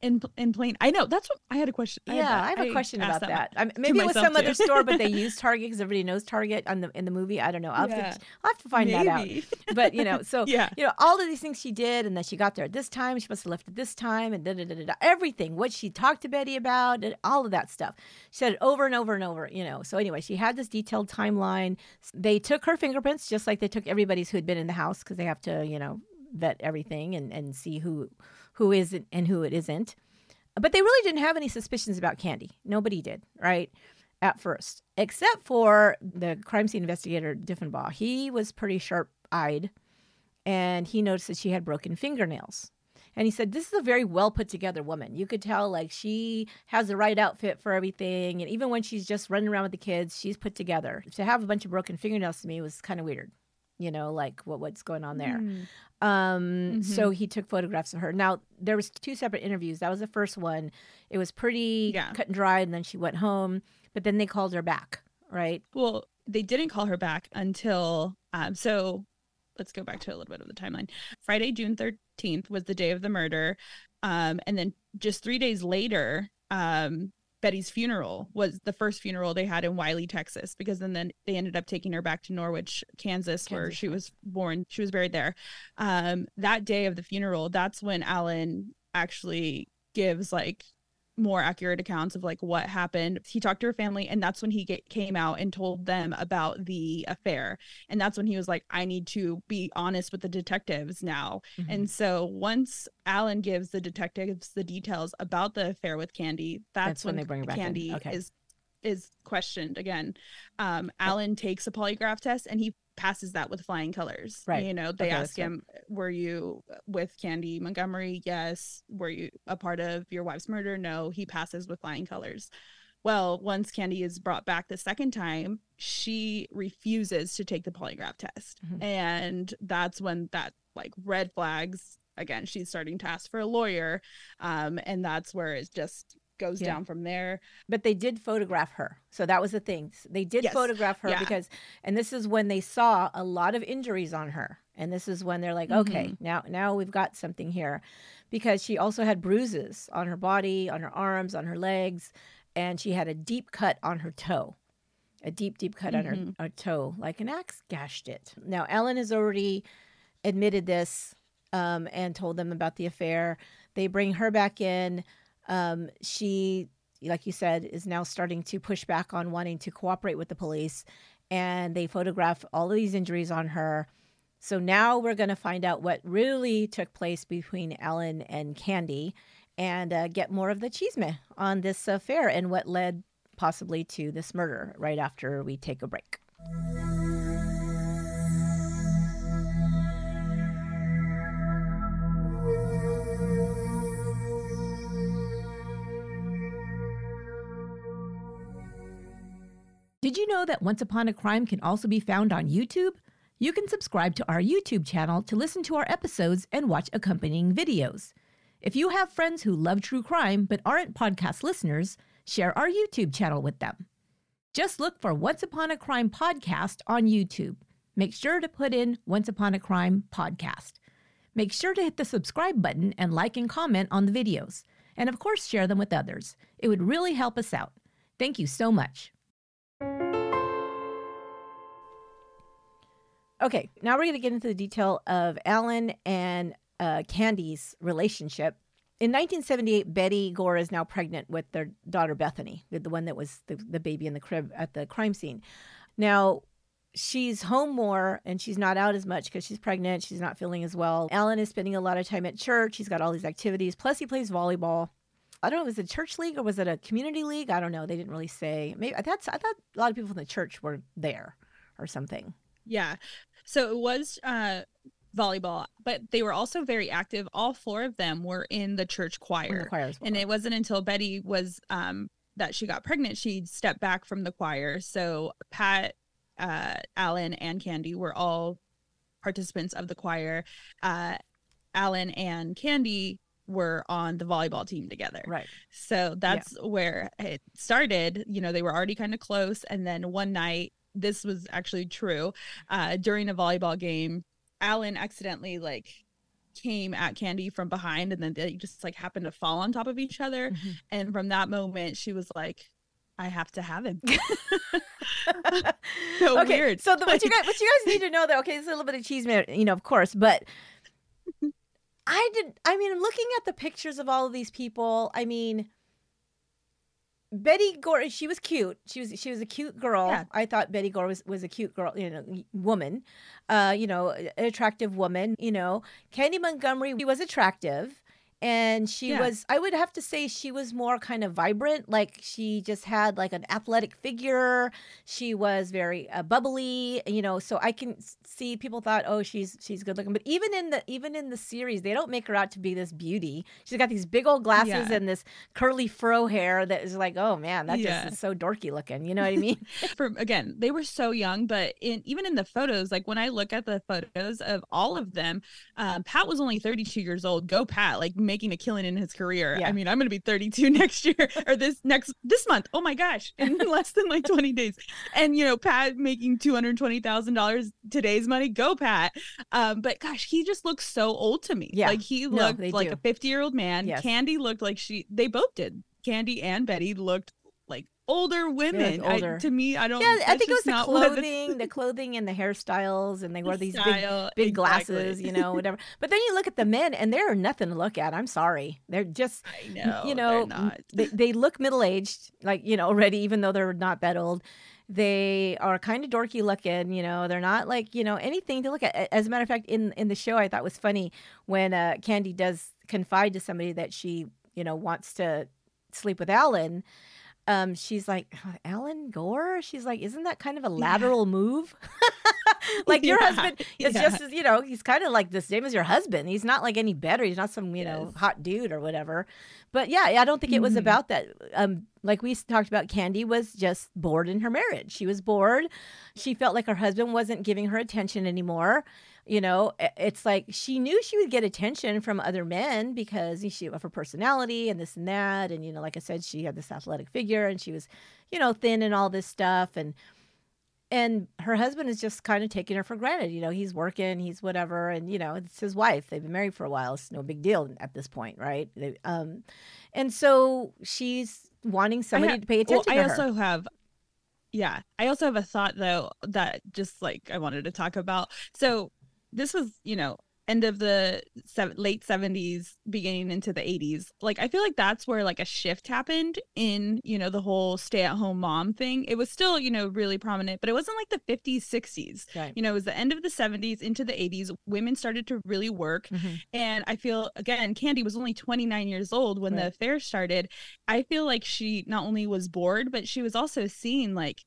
In in Plano i know that's what i had a question I yeah i have a question about that, that. I mean, um, maybe it was some too. other store but they used target because everybody knows target on the in the movie i don't know i'll, yeah. have, to, I'll have to find maybe. that out but you know so yeah you know all of these things she did and then she got there at this time she must have left at this time and da, da, da, da, da, everything what she talked to betty about and all of that stuff she said it over and over and over you know so anyway she had this detailed timeline they took her fingerprints just like they took everybody's who had been in the house because they have to you know vet everything and, and see who who is and who it isn't but they really didn't have any suspicions about Candy. Nobody did, right? At first, except for the crime scene investigator Deffibaugh. He was pretty sharp eyed and he noticed that she had broken fingernails. And he said, This is a very well put together woman. You could tell, like, she has the right outfit for everything. And even when she's just running around with the kids, she's put together. To have a bunch of broken fingernails to me was kind of weird you know like what what's going on there mm. um mm-hmm. so he took photographs of her now there was two separate interviews that was the first one it was pretty yeah. cut and dried and then she went home but then they called her back right well they didn't call her back until um so let's go back to a little bit of the timeline friday june 13th was the day of the murder um and then just three days later um Betty's funeral was the first funeral they had in Wylie, Texas, because then, then they ended up taking her back to Norwich, Kansas, Kansas. where she was born. She was buried there. Um, that day of the funeral, that's when Alan actually gives like more accurate accounts of like what happened. He talked to her family, and that's when he get, came out and told them about the affair. And that's when he was like, I need to be honest with the detectives now. Mm-hmm. And so once Alan gives the detectives the details about the affair with Candy, that's, that's when, when, they bring back Candy okay. is is questioned again. Um, Alan takes a polygraph test and he passes that with flying colors. Right. You know, they okay, ask him, Were you with Candy Montgomery? Yes. Were you a part of your wife's murder? No. He passes with flying colors. Well, once Candy is brought back the second time, she refuses to take the polygraph test. Mm-hmm. And that's when that like red flags again, she's starting to ask for a lawyer. Um, and that's where it's just goes yeah. down from there. But they did photograph her. So that was the thing. They did yes. photograph her yeah. because and this is when they saw a lot of injuries on her. And this is when they're like, mm-hmm. okay, now now we've got something here. Because she also had bruises on her body, on her arms, on her legs, and she had a deep cut on her toe. A deep, deep cut mm-hmm. on her, mm-hmm. her toe, like an axe gashed it. Now, Alan has already admitted this um, and told them about the affair. They bring her back in. Um, she, like you said, is now starting to push back on wanting to cooperate with the police, and they photograph all of these injuries on her. So now we're going to find out what really took place between Alan and Candy and uh, get more of the chisme on this affair and what led possibly to this murder right after we take a break. Did you know that Once Upon a Crime can also be found on YouTube? You can subscribe to our YouTube channel to listen to our episodes and watch accompanying videos. If you have friends who love true crime but aren't podcast listeners, share our YouTube channel with them. Just look for Once Upon a Crime podcast on YouTube. Make sure to put in Once Upon a Crime podcast. Make sure to hit the subscribe button and like and comment on the videos. And of course, share them with others. It would really help us out. Thank you so much. Okay, now we're going to get into the detail of Alan and uh, Candy's relationship. In 1978, Betty Gore is now pregnant with their daughter Bethany, the one that was the, the baby in the crib at the crime scene. Now, she's home more and she's not out as much because she's pregnant. She's not feeling as well. Alan is spending a lot of time at church. He's got all these activities. Plus, he plays volleyball. I don't know, was it a church league or was it a community league? I don't know. They didn't really say. Maybe that's I thought a lot of people from the church were there or something. Yeah. So it was uh volleyball, but they were also very active. All four of them were in the church choir. The choir well. And it wasn't until Betty was um that she got pregnant, she stepped back from the choir. So Pat, uh, Alan, and Candy were all participants of the choir. Uh, Alan and Candy were on the volleyball team together. Right. So that's yeah. where it started. You know, they were already kind of close. And then one night, this was actually true. Uh, during a volleyball game, Alan accidentally like came at Candy from behind and then they just like happened to fall on top of each other. Mhm. And from that moment, she was like, I have to have him. so okay, weird. so the, what you guys what you guys need to know though, okay, it's a little bit of cheese, you know, of course, but I did. I mean, looking at the pictures of all of these people, I mean, Betty Gore, she was cute. She was she was a cute girl. Yeah. I thought Betty Gore was was a cute girl, you know, woman, uh, you know, an attractive woman. You know, Candy Montgomery was attractive. And she Yeah. was, I would have to say, she was more kind of vibrant. Like she just had like an athletic figure. She was very uh, bubbly, you know. So I can see people thought, oh, she's she's good looking. But even in the even in the series, they don't make her out to be this beauty. She's got these big old glasses Yeah. and this curly fro hair that is like, oh man, that Yeah. just is so dorky looking. You know what I mean? for again, they were so young, but in even in the photos, like when I look at the photos of all of them, um, Pat was only 32 years old. Go Pat, like making a killing in his career. Yeah. I mean, I'm gonna be 32 next year or this next this month. Oh my gosh, in less than like 20 days. And you know, Pat making 220 thousand dollars today's money. Go Pat. Um, but gosh, he just looks so old to me. Yeah. like he No, looked they like do. a 50 year old man. Yes. Candy looked like she. They both did. Candy and Betty looked like older women. I- older. to me, I don't. yeah, I think it was the clothing, the clothing and the hairstyles, and they wore these big style, big exactly. glasses, you know, whatever. But then you look at the men, and they're nothing to look at. I'm sorry, they're just I know. you know, not. they, they look middle aged, like, you know, already, even though they're not that old. They are kind of dorky looking, you know, they're not like, you know, anything to look at. As a matter of fact, in, in the show, I thought was funny when uh, Candy does confide to somebody that she, you know, wants to sleep with Alan. Um, she's like, Alan Gore? She's like, isn't that kind of a lateral move? like your Yeah, husband is yeah. just as you know he's kind of like the same as your husband. He's not like any better. He's not some you know hot dude or whatever. But yeah i don't think it was Mhm. about that. Um like we talked about candy was just bored in her marriage. She was bored. She felt like her husband wasn't giving her attention anymore you know it's like she knew she would get attention from other men because she of her personality and this and that and you know like i said she had this athletic figure and she was you know thin and all this stuff and and her husband is just kind of taking her for granted. You know, he's working, he's whatever, and you know, it's his wife. They've been married for a while. It's no big deal at this point, right? They, um, and so she's wanting somebody ha- to pay attention her. I also have. Yeah, I also have a thought though that just like I wanted to talk about. So this was, you know, end of the sev- late 70s beginning into the 80s like i feel like that's where like a shift happened in you know the whole stay at home mom thing it was still you know really prominent but it wasn't like the 50s 60s Right. you know it was the end of the 70s into the 80s women started to really work Mhm. and I feel again, Candy was only 29 years old when the affair started. I feel like she not only was bored, but she was also seeing like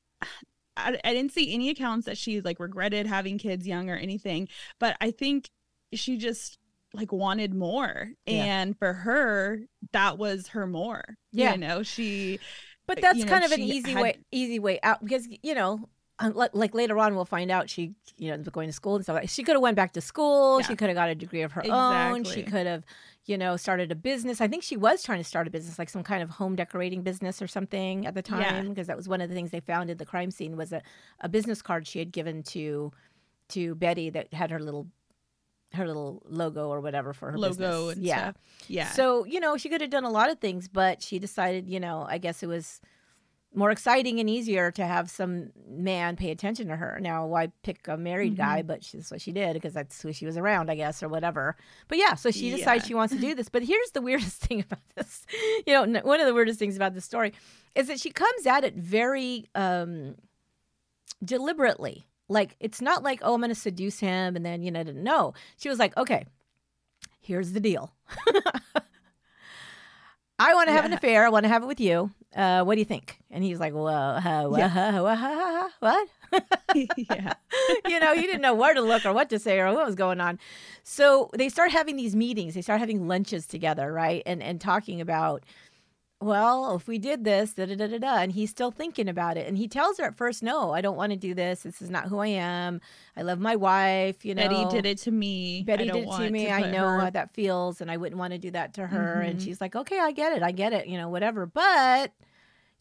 I, I didn't see any accounts that she like regretted having kids young or anything, but I think she just like wanted more. Yeah. And for her, that was her more. Yeah. You know, she But uh, that's you know, kind of an easy had- way, easy way out because you know, like, later on we'll find out she, you know, going to school and stuff. Like, she could have went back to school. She could have got a degree of her own. She could have, you know, started a business. I think she was trying to start a business, like some kind of home decorating business or something at the time, because that was one of the things they found in the crime scene was a, a business card she had given to to Betty that had her little her little logo or whatever for her logo business. and yeah. stuff. Yeah. So, you know, she could have done a lot of things, but she decided, you know, I guess it was more exciting and easier to have some man pay attention to her. Now, why pick a married Mm-hmm. guy? But she's what she did because that's who she was around, I guess, or whatever. But yeah, so she decides she wants to do this. But here's the weirdest thing about this. You know, one of the weirdest things about this story is that she comes at it very um, deliberately. Like, it's not like, oh, I'm going to seduce him and then, you know, no. She was like, okay, here's the deal. I want to have an affair. I want to have it with you. Uh, what do you think? And he's like, uh, wha- Yeah. wha- what? yeah. you know, he didn't know where to look or what to say or what was going on. So they start having these meetings. They start having lunches together, right? And and talking about, well, if we did this, da da da da da. And he's still thinking about it. And he tells her at first, no, I don't want to do this. This is not who I am. I love my wife. You know, Betty did it to me. Betty did it to me. I know her- how that feels, and I wouldn't want to do that to her. And Mhm. she's like, okay, I get it. I get it. You know, whatever. But,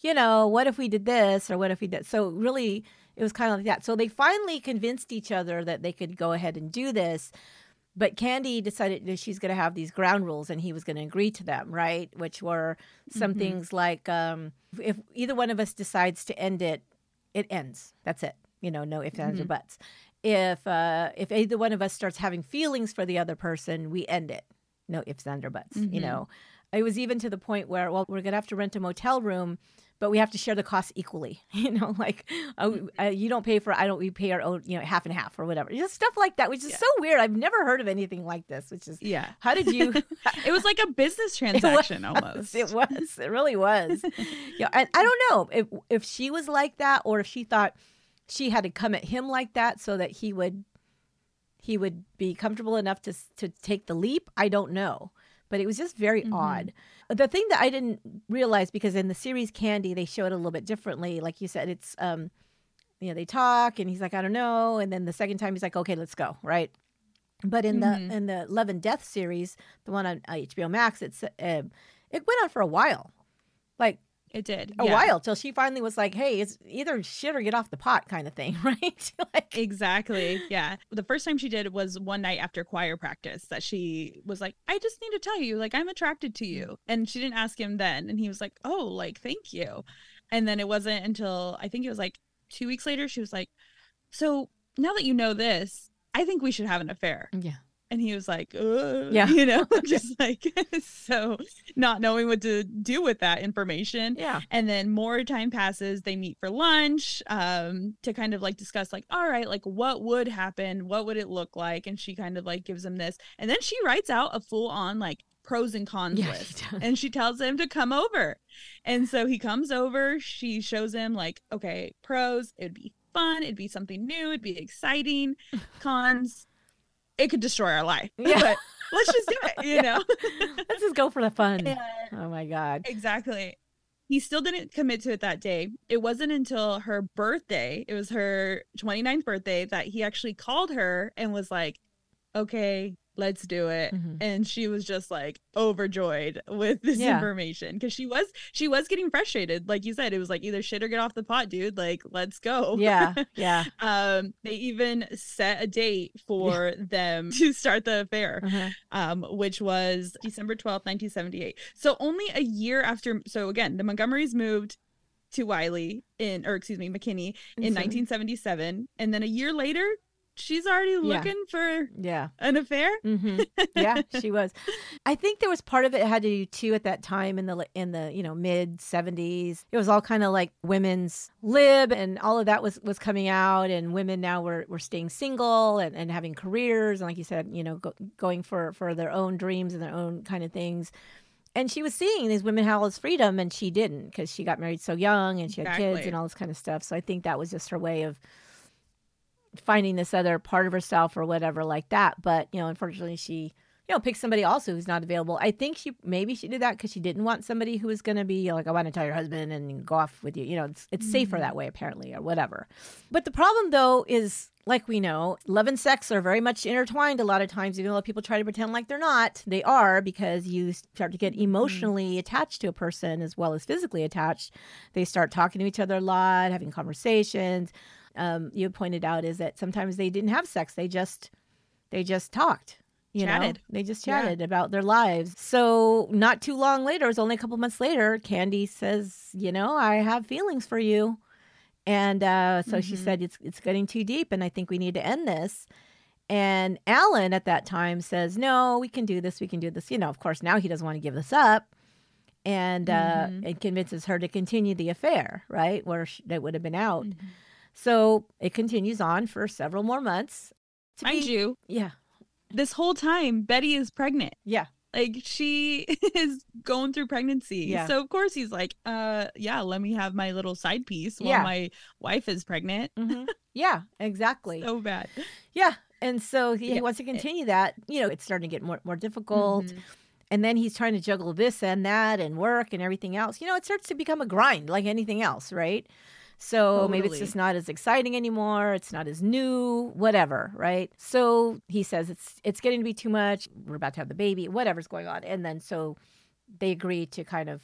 you know, what if we did this or what if we did? So, really, it was kind of like that. So, they finally convinced each other that they could go ahead and do this. But Candy decided that she's going to have these ground rules and he was going to agree to them, right? Which were some Mhm. things like um, if either one of us decides to end it, it ends. That's it. You know, no ifs, ands, or Mhm. buts. If uh, if either one of us starts having feelings for the other person, we end it. No ifs, ands, or buts. You Mhm. know, it was even to the point where, well, we're going to have to rent a motel room. But we have to share the costs equally, you know. Like, uh, uh, you don't pay for, I don't. We pay our own, you know, half and half or whatever. Just stuff like that, which is Yeah. so weird. I've never heard of anything like this. Which is, Yeah. how did you? It was like a business It transaction was, almost. It was. It really was. yeah, and I don't know if if she was like that or if she thought she had to come at him like that so that he would he would be comfortable enough to to take the leap. I don't know, but it was just very Mhm. odd. The thing that I didn't realize because in the series Candy they show it a little bit differently. Like you said, it's um, you know, they talk and he's like, I don't know, and then the second time he's like, okay, let's go, right? But in Mhm. the in the Love and Death series, the one on uh, HBO Max, it's uh, it went on for a while, like It did. a yeah. while till she finally was like, "Hey, it's either shit or get off the pot," kind of thing, right? like, Exactly. Yeah. The first time she did was one night after choir practice that she was like, I just need to tell you, like, I'm attracted to you. And she didn't ask him then. And he was like, Oh, like, thank you. And then it wasn't until I think it was like two weeks later, she was like, So now that you know this, I think we should have an affair. yeah, And he was like, Yeah. you know, just like, so not knowing what to do with that information. yeah, And then more time passes. They meet for lunch um, to kind of like discuss, like, all right, like what would happen? What would it look like? And she kind of like gives him this. And then she writes out a full on like pros and cons Yeah, list. And she tells him to come over. And so he comes over. She shows him, like, okay, pros, it'd be fun. It'd be something new. It'd be exciting. Cons, it could destroy our life. Yeah. But let's just do it, you Yeah. know? let's just go for the fun. And- Oh my god, Exactly. He still didn't commit to it that day. It wasn't until her birthday, it was her 29th birthday, that he actually called her and was like, okay, let's do it. Mhm. And she was just like overjoyed with this Yeah. information because she was she was getting frustrated. Like you said, it was like either shit or get off the pot, dude. Like, let's go. yeah, yeah. um, they even set a date for them to start the affair Uh-huh. um, which was December 12th, 1978. So only a year after. So again, the Montgomerys moved to Wylie in, or excuse me, McKinney in So- 1977. And then a year later, she's already looking for Yeah. an affair. hmm Yeah, she was. I think there was part of it had to do too at that time in the in the you know mid seventies. It was all kind of like women's lib, and all of that was was coming out, and women now were were staying single and, and having careers, and like you said, you know, go, going for for their own dreams and their own kind of things. And she was seeing these women have all this freedom, and she didn't because she got married so young and she had kids and all this kind of stuff. So I think that was just her way of finding this other part of herself or whatever like that. But you know, unfortunately, she you know picked somebody also who's not available. I think she maybe she did that because she didn't want somebody who was going to be like, I want to tell your husband and go off with you. You know, it's it's safer Mhm. that way apparently or whatever. But the problem though is. Like we know, love and sex are very much intertwined a lot of times, even though people try to pretend like they're not. They are because you start to get emotionally attached to a person as well as physically attached. They start talking to each other a lot, having conversations um, you pointed out is that sometimes they didn't have sex; they just they just talked. You Chatted. know, they just Yeah. chatted about their lives. So not too long later, it was only a couple months later. Candy says, "You know, I have feelings for you," and uh, so she Mhm. said, "It's it's getting too deep, and I think we need to end this." And Alan at that time says, "No, we can do this. We can do this." You know, of course, now he doesn't want to give this up, and uh, Mhm. it convinces her to continue the affair, right, where she, that would have been out. Mm-hmm. So it continues on for several more months. To Mind be- you, yeah, this whole time, Betty is pregnant. yeah, Like she is going through pregnancy. Yeah. So of course he's like, uh yeah, let me have my little side piece while Yeah. my wife is pregnant. hmm yeah, exactly. So bad. yeah, and so he Yeah. wants to continue that. You know, it's starting to get more more difficult, Mhm. and then he's trying to juggle this and that and work and everything else. You know, it starts to become a grind like anything else, right? So maybe it's just not as exciting anymore. It's not as new, whatever, right? So he says it's it's getting to be too much. We're about to have the baby, whatever's going on, and then so they agree to kind of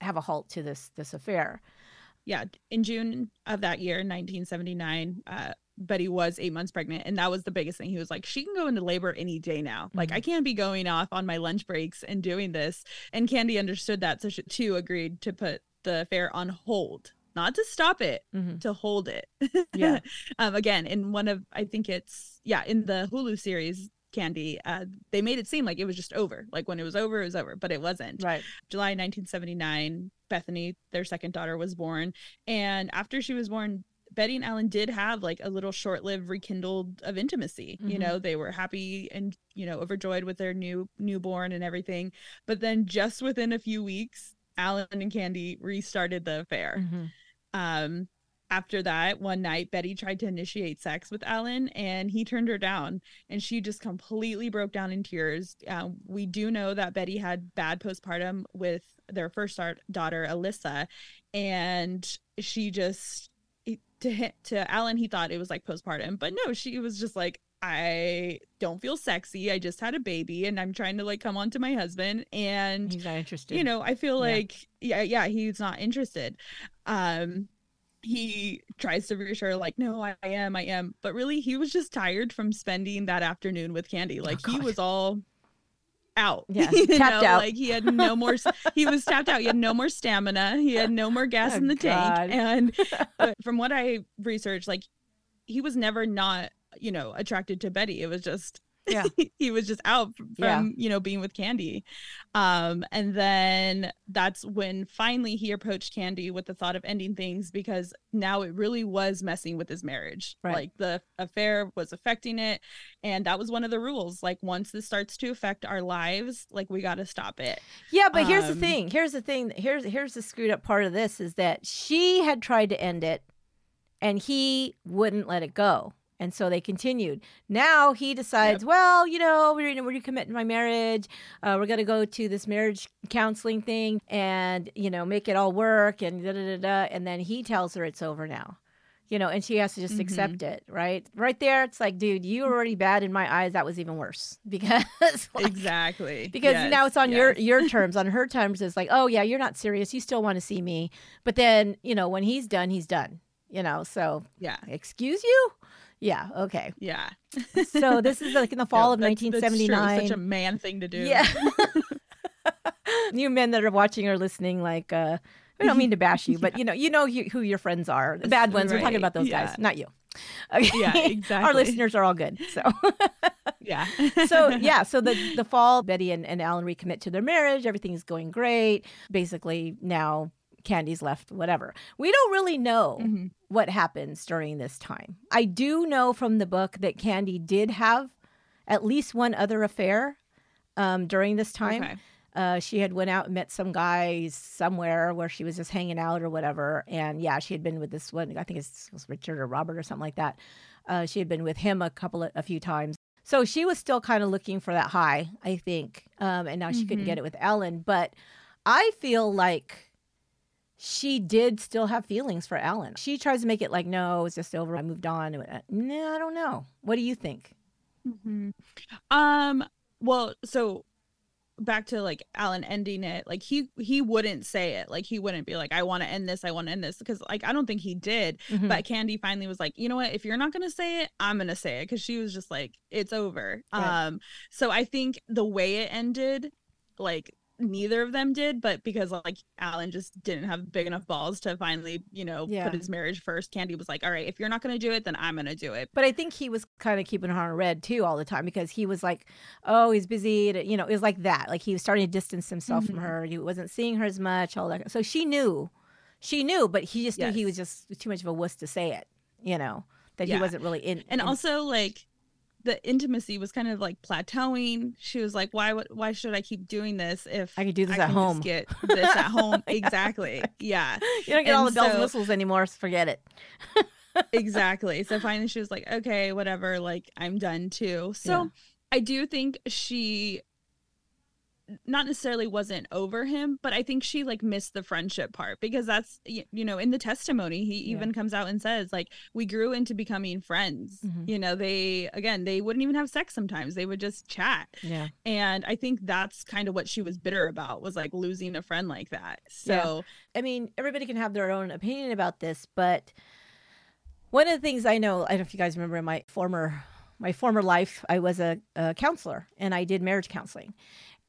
have a halt to this this affair. yeah, in June of that year, 1979, uh, Betty was eight months pregnant. And that was the biggest thing. He was like, she can go into labor any day now. Like, I can't be going off on my lunch breaks and doing this. And Candy understood that. So she too agreed to put the affair on hold not to stop it Mhm. to hold it Yeah. um again in one of i think it's yeah in the hulu series candy uh they made it seem like it was just over like when it was over it was over but it wasn't Right. july 1979 bethany their second daughter was born and after she was born betty and alan did have like a little short-lived rekindled of intimacy you Mhm. know they were happy and you know overjoyed with their new newborn and everything but then just within a few weeks alan and candy restarted the affair Mhm. Um after that one night betty tried to initiate sex with alan and he turned her down and she just completely broke down in tears uh, we do know that betty had bad postpartum with their first daughter alyssa and she just to hit to alan he thought it was like postpartum but no she was just like i don't feel sexy i just had a baby and i'm trying to like come on to my husband and He's not interested. you know i feel Yeah. like yeah yeah he's not interested um he tries to reassure like no I, I am i am. But really he was just tired from spending that afternoon with candy. Like he Oh, God. was all out Yeah, tapped know, out. like he had no more he was tapped out. He had no more stamina. He had no more gas Oh, in the God. tank and from what i researched like he was never not you know attracted to betty. It was just Yeah. he was just out from Yeah. you know being with candy um and then that's when finally he approached candy with the thought of ending things because now it really was messing with his marriage Right. like the affair was affecting it and that was one of the rules like once this starts to affect our lives like we got to stop it Yeah, but here's the Um, thing. Here's the thing. Here's here's the screwed up part of this is that she had tried to end it, and he wouldn't let it go, and so they continued. Now he decides, well, you know, we're we're recommitting my marriage. Uh, we're gonna go to this marriage counseling thing, and you know, make it all work, and da da da da. And then he tells her it's over now. You know, and she has to just Mhm. accept it, right? Right there, it's like, dude, you were already bad in my eyes. That was even worse because like, exactly because Yes, now it's on your your terms on her terms it's like oh yeah you're not serious you still want to see me but then you know when he's done he's done you know so yeah excuse you yeah okay yeah so this is like in the fall Yeah, of that's- that's 1979 such a man thing to do yeah you men that are watching or listening like uh I don't mean to bash you, but you know, you know you, who your friends are. The bad ones. We're talking about those yeah. guys, not you. Okay. Yeah, exactly. Our listeners are all good. So, yeah so yeah, so the the fall, Betty and, and Alan recommit to their marriage. Everything's going great. Basically, now Candy's left. Whatever. We don't really know Mhm. what happens during this time. I do know from the book that Candy did have at least one other affair um, during this time. Okay. Uh, she had went out and met some guys somewhere where she was just hanging out or whatever. And yeah, she had been with this one. I think it's- it was Richard or Robert or something like that. Uh, she had been with him a couple of, a few times. So she was still kind of looking for that high, I think. Um, and now she couldn't Mhm. get it with Alan. But I feel like she did still have feelings for Alan. She tries to make it like, no, it's just over. I moved on. Uh, No, I don't know. What do you think? Mhm. Um. Well, so back to like Alan ending it. Like he he wouldn't say it. Like he wouldn't be like, "I want to end this. I want to end this," because like I don't think he did. Mhm. But Candy finally was like, "You know what? If you're not gonna say it, I'm gonna say it," because she was just like, "It's over." Right. Um. So I think the way it ended, like neither of them did but because like alan just didn't have big enough balls to finally you know Yeah. put his marriage first candy was like all right if you're not going to do it then i'm going to do it But I think he was kind of keeping her on red too all the time because he was like, oh, he's busy. You know, it was like that. Like he was starting to distance himself from Mhm. her. He wasn't seeing her as much. All that. So she knew, she knew, but he just knew he was just too much of a wuss to say it. You know that he wasn't really in. and in- also like the intimacy was kind of like plateauing she was like why would why should i keep doing this if I could do this I at home. get this at home exactly yeah you don't get all the and bells and whistles anymore. so Forget it. exactly so finally she was like okay whatever like i'm done too so Yeah. i do think she not necessarily wasn't over him but i think she like missed the friendship part because that's you know in the testimony he Yeah. even comes out and says like we grew into becoming friends Mhm. you know they again they wouldn't even have sex sometimes they would just chat Yeah. and i think that's kind of what she was bitter about was like losing a friend like that so I mean, everybody can have their own opinion about this, but One of the things I know, I don't know if you guys remember in my former my former life, I was a, a counselor and I did marriage counseling.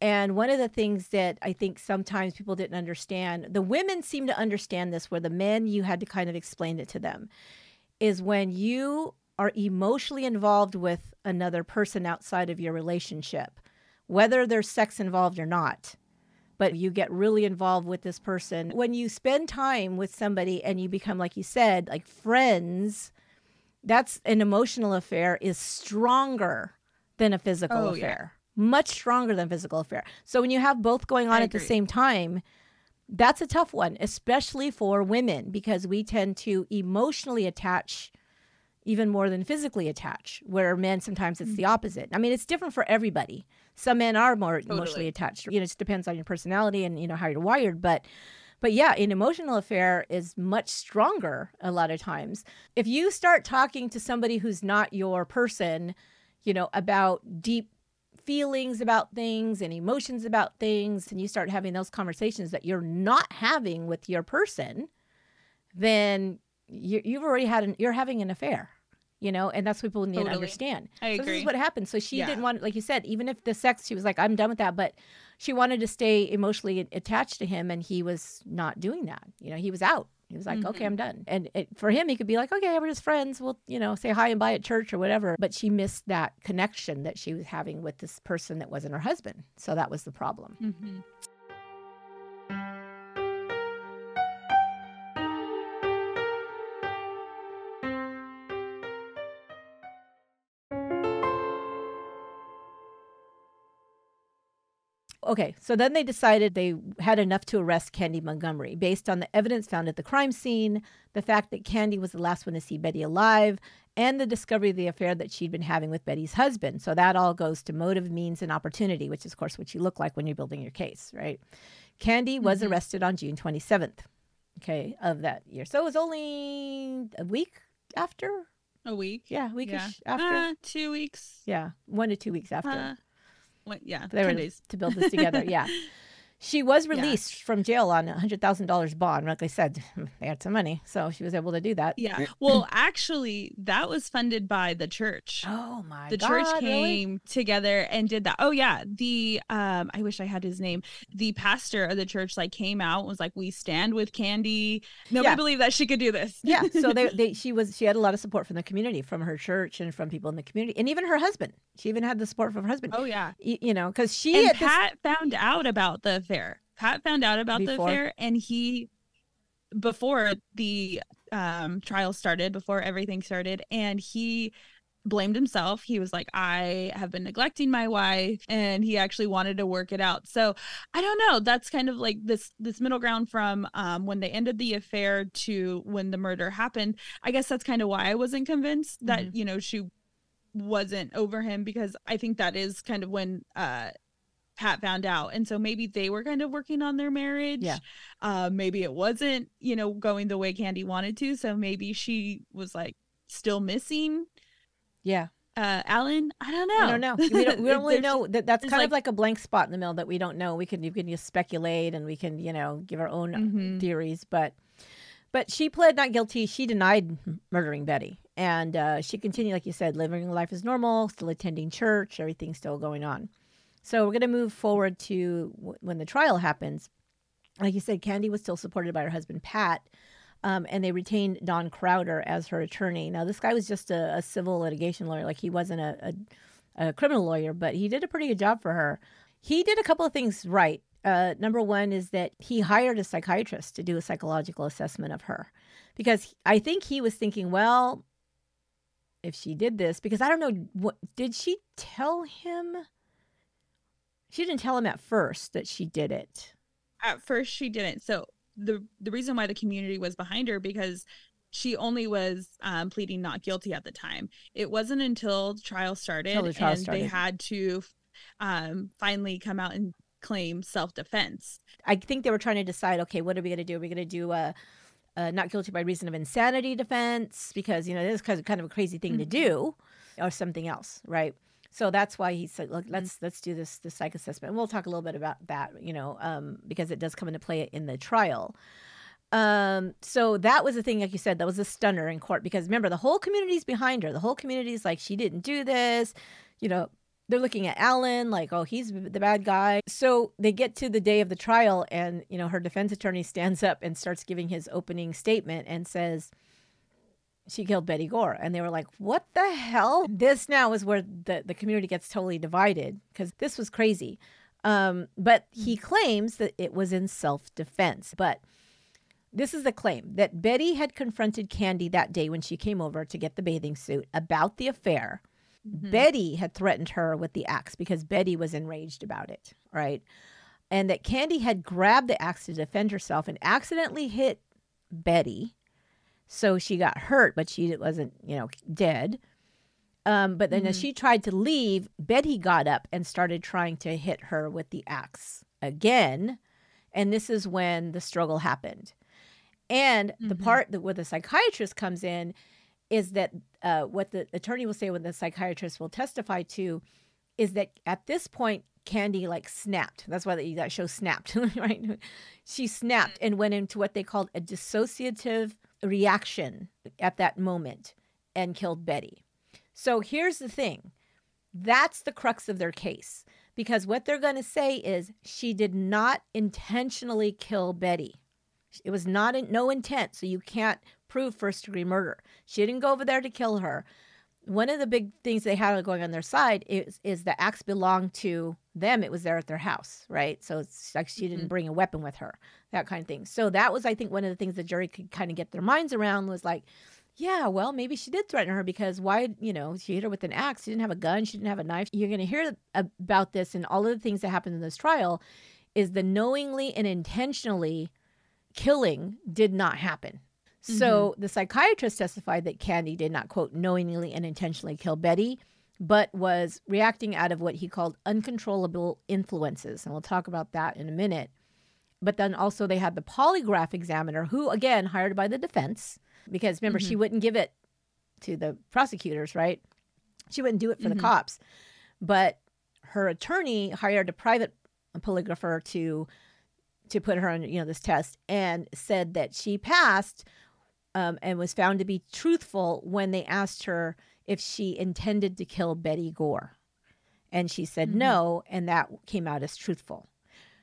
And one of the things that I think sometimes people didn't understand, the women seem to understand this, where the men you had to kind of explain it to them, is when you are emotionally involved with another person outside of your relationship, whether there's sex involved or not, but you get really involved with this person. When you spend time with somebody and you become, like you said, like friends, that's an emotional affair is stronger than a physical Oh, affair. Much stronger than physical affair. So when you have both going on I at the same time, that's a tough one, especially for women, because we tend to emotionally attach even more than physically attach, where men sometimes it's Mm. the opposite. I mean, it's different for everybody. Some men are more emotionally attached. You know, it just depends on your personality and you know how you're wired. But but yeah, an emotional affair is much stronger a lot of times. If you start talking to somebody who's not your person, you know, about deep feelings about things and emotions about things, and you start having those conversations that you're not having with your person, then you, you've already had an, you're having an affair, you know, and that's what people need to understand. I So this is what happened. So she Yeah. didn't want, like you said, even if the sex, she was like, I'm done with that, but she wanted to stay emotionally attached to him, and he was not doing that. You know, he was out. He was like, okay, Mhm. I'm done. And it, for him, he could be like, okay, we're just friends. We'll, you know, say hi and bye at church or whatever. But she missed that connection that she was having with this person that wasn't her husband. So that was the problem. Mhm. Okay, so then they decided they had enough to arrest Candy Montgomery based on the evidence found at the crime scene, the fact that Candy was the last one to see Betty alive, and the discovery of the affair that she'd been having with Betty's husband. So that all goes to motive, means, and opportunity, which is, of course, what you look like when you're building your case, right? Candy was Mhm. arrested on June 27th, okay, of that year. So it was only a week after? A week. Yeah, a weekish Yeah. after. Uh, two weeks. yeah, one to two weeks after. Uh, yeah. They were 10 days. to build this together. Yeah. She was Yeah. released from jail on a hundred thousand dollars bond. Like I said, they had some money, so she was able to do that. Yeah. Well, actually, that was funded by the church. Oh my the god! church really? came together and did that. Oh yeah, the um I wish I had his name. The pastor of the church like came out and was like, "We stand with Candy." Nobody Yeah. believed that she could do this. yeah. So they, they, she was, she had a lot of support from the community, from her church, and from people in the community, and even her husband. She even had the support from her husband. oh yeah. Y- you know, because she And at this- Pat found out about the affair. Pat found out about Before? the affair, and he before the um trial started, before everything started, and he blamed himself. He was like, I have been neglecting my wife and he actually wanted to work it out. So I don't know. That's kind of like this this middle ground from um when they ended the affair to when the murder happened. I guess that's kind of why I wasn't convinced that, you know, she wasn't over him because I think that is kind of when uh Pat found out. And so maybe they were kind of working on their marriage. Yeah. Uh, maybe it wasn't, you know, going the way Candy wanted to. So maybe she was like still missing yeah, uh Alan. I don't know. I don't know. We don't, we don't really know that. That's kind of like- like a blank spot in the middle that we don't know. We can, you can just speculate, and we can, you know, give our own Mhm. theories, but but she pled not guilty. She denied murdering Betty, and uh, she continued, like you said, living life as normal, still attending church, everything's still going on. So we're going to move forward to w- when the trial happens. Like you said, Candy was still supported by her husband Pat, um, and they retained Don Crowder as her attorney. Now this guy was just a, a civil litigation lawyer; like he wasn't a, a, a criminal lawyer, but he did a pretty good job for her. He did a couple of things right uh, number one is that he hired a psychiatrist to do a psychological assessment of her because I think he was thinking, well, if she did this, because I don't know, what did she tell him? She didn't tell him at first that she did it. At first she didn't. So the the reason why the community was behind her because she only was um, pleading not guilty at the time. It wasn't until the trial started the trial and they had to um, finally come out and claim self defense. I think they were trying to decide, okay, what are we going to do? Are we going to do a, a not guilty by reason of insanity defense because you know this is kind of- kind of a crazy thing to do, or something else, right? So that's why he said, look, let's let's do this this psych assessment. And we'll talk a little bit about that, you know, um, because it does come into play in the trial. Um, so that was the thing, like you said, that was a stunner in court because remember the whole community's behind her. The whole community's like, she didn't do this. You know, they're looking at Alan like, oh, he's the bad guy. So they get to the day of the trial, and you know, her defense attorney stands up and starts giving his opening statement and says she killed Betty Gore. And they were like, what the hell? This now is where the, the community gets totally divided because this was crazy. Um, but he claims that it was in self defense. But this is the claim that Betty had confronted Candy that day when she came over to get the bathing suit about the affair. Mm-hmm. Betty had threatened her with the axe because Betty was enraged about it, right? And that Candy had grabbed the axe to defend herself and accidentally hit Betty. So she got hurt, but she wasn't, you know, dead. Um, but then mm-hmm. as she tried to leave, Betty got up and started trying to hit her with the axe again. And this is when the struggle happened. And mm-hmm. the part that where the psychiatrist comes in is that uh, what the attorney will say when the psychiatrist will testify to is that at this point Candy like snapped. That's why that, that show snapped, right? She snapped and went into what they called a dissociative reaction at that moment and killed Betty. So here's the thing that's the crux of their case because what they're going to say is she did not intentionally kill Betty. It was not in, no intent, so you can't prove first degree murder. She didn't go over there to kill her. One of the big things they had going on their side is is the axe belonged to them. It was there at their house, right? So it's like she didn't mm-hmm. bring a weapon with her, that kind of thing. So that was, I think, one of the things the jury could kind of get their minds around was like, yeah, well, maybe she did threaten her because why, you know, she hit her with an axe. She didn't have a gun. She didn't have a knife. You're going to hear about this and all of the things that happened in this trial is the knowingly and intentionally killing did not happen. Mm-hmm. So the psychiatrist testified that Candy did not, quote, knowingly and intentionally kill Betty, but was reacting out of what he called uncontrollable influences. And we'll talk about that in a minute. But then also they had the polygraph examiner, who, again, hired by the defense, because remember, mm-hmm. she wouldn't give it to the prosecutors, right? She wouldn't do it for mm-hmm. the cops. But her attorney hired a private polygrapher to to put her on you know this test and said that she passed um, and was found to be truthful when they asked her if she intended to kill Betty Gore. And she said mm-hmm. no, and that came out as truthful.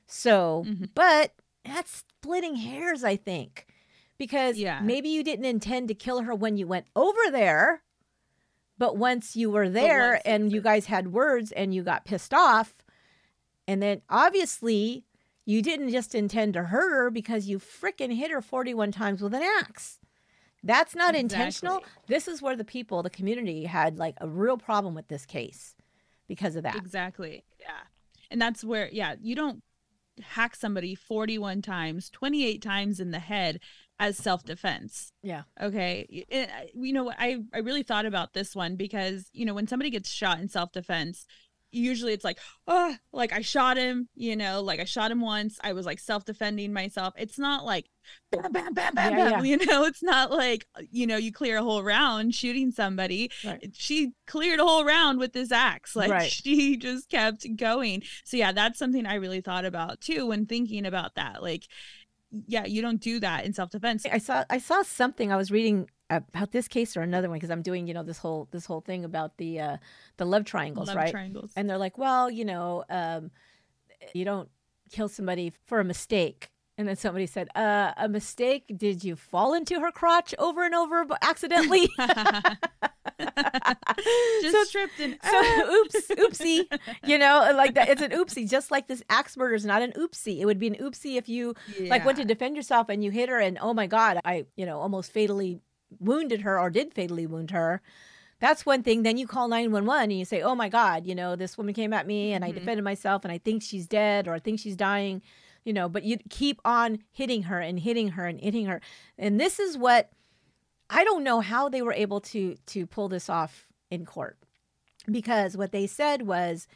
So, mm-hmm. but that's splitting hairs, I think, because yeah. maybe you didn't intend to kill her when you went over there, but once you were there and you guys had words and you got pissed off, and then obviously you didn't just intend to hurt her because you freaking hit her 41 times with an axe. That's not exactly. intentional. This is where the people, the community had like a real problem with this case because of that. Exactly. Yeah. And that's where, yeah, you don't hack somebody 41 times, 28 times in the head as self defense. Yeah. Okay. Eh, you know, I, I really thought about this one because, you know, when somebody gets shot in self defense, usually it's like oh like i shot him you know like i shot him once i was like self-defending myself it's not like bam bam bam bam yeah, bam yeah. you know it's not like you know you clear a whole round shooting somebody right. she cleared a whole round with this axe like right. she just kept going so yeah that's something i really thought about too when thinking about that like yeah you don't do that in self-defense i saw i saw something i was reading about this case or another one because I'm doing you know this whole this whole thing about the uh, the love triangles, love right? Triangles. And they're like, well, you know, um, you don't kill somebody for a mistake. And then somebody said, uh, "A mistake? Did you fall into her crotch over and over accidentally?" just so, tripped and so oops, oopsie. You know, like that. It's an oopsie. Just like this axe murder is not an oopsie. It would be an oopsie if you yeah. like went to defend yourself and you hit her, and oh my god, I you know almost fatally wounded her or did fatally wound her, that's one thing. Then you call 911 and you say, oh my God, you know, this woman came at me and mm-hmm. I defended myself and I think she's dead or I think she's dying, you know, but you keep on hitting her and hitting her and hitting her. And this is what I don't know how they were able to to pull this off in court. Because what they said was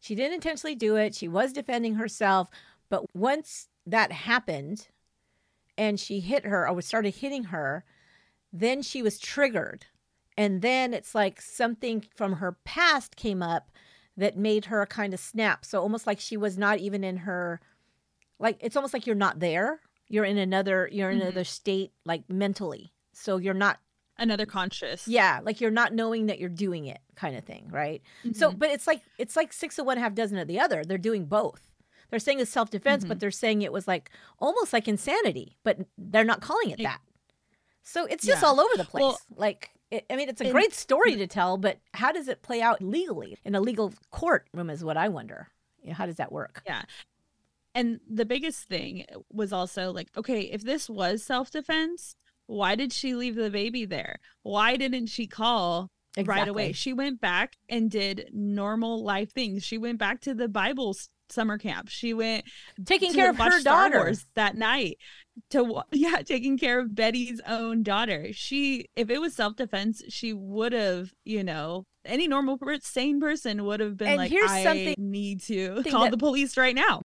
she didn't intentionally do it. She was defending herself, but once that happened and she hit her or started hitting her, then she was triggered. And then it's like something from her past came up that made her kind of snap. So almost like she was not even in her, like, it's almost like you're not there. You're in another you're in Mhm. another state like mentally. So you're not Another conscious. yeah, like you're not knowing that you're doing it kind of thing, right? So Mhm. but it's like it's like six of one half dozen of the other. They're doing both. They're saying it's self defense, but Mhm. they're saying it was like almost like insanity, but they're not calling it It- that. So it's just Yeah. all over the place. Well, like it, I mean, it's a and- great story to tell, but how does it play out legally in a legal courtroom? Is what I wonder. You know, how does that work? And the biggest thing eh, was also like, okay, if this was self defense, why did she leave the baby there? Why didn't she call right away? She went back and did normal life things. She went back to the Bible summer camp. She went Taking care of her Star daughter. Wars that night to yeah taking care of betty's own daughter she if it was self-defense she would have you know any normal sane person would have been And like here's i something- need to call that- the police right now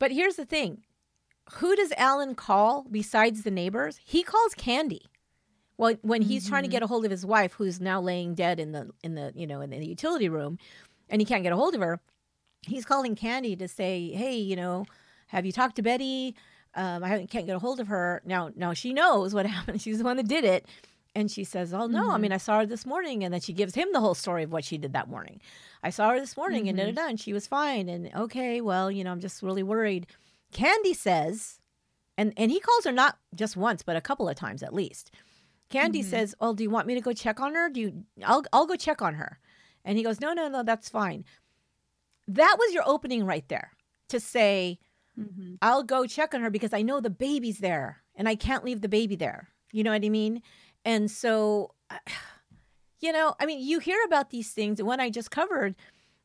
But here's the thing who does Alan call besides the neighbors? He calls Candy. Well, when he's trying to Mhm. get a hold of his wife, who's now laying dead in the in the you know in the utility room, and he can't get a hold of her, he's calling Candy to say, "Hey, you know, have you talked to Betty? Um, I haven't, can't get a hold of her now. Now she knows what happened. She's the one that did it." And she says, "Oh no, I Mhm. mean I saw her this morning." And then she gives him the whole story of what she did that morning. I saw her this morning and da da Mhm. da, and she was fine. And okay, well, you know, I'm just really worried. Candy says, and and he calls her not just once, but a couple of times at least. Candy Mhm. says, "Oh, do you want me to go check on her? Do you? I'll I'll go check on her." And he goes, "No, no, no, that's fine." That was your opening right there to say, Mhm. I'll go check on her because I know the baby's there and I can't leave the baby there. You know what I mean? And so, you know, I mean, you hear about these things. And when I just covered,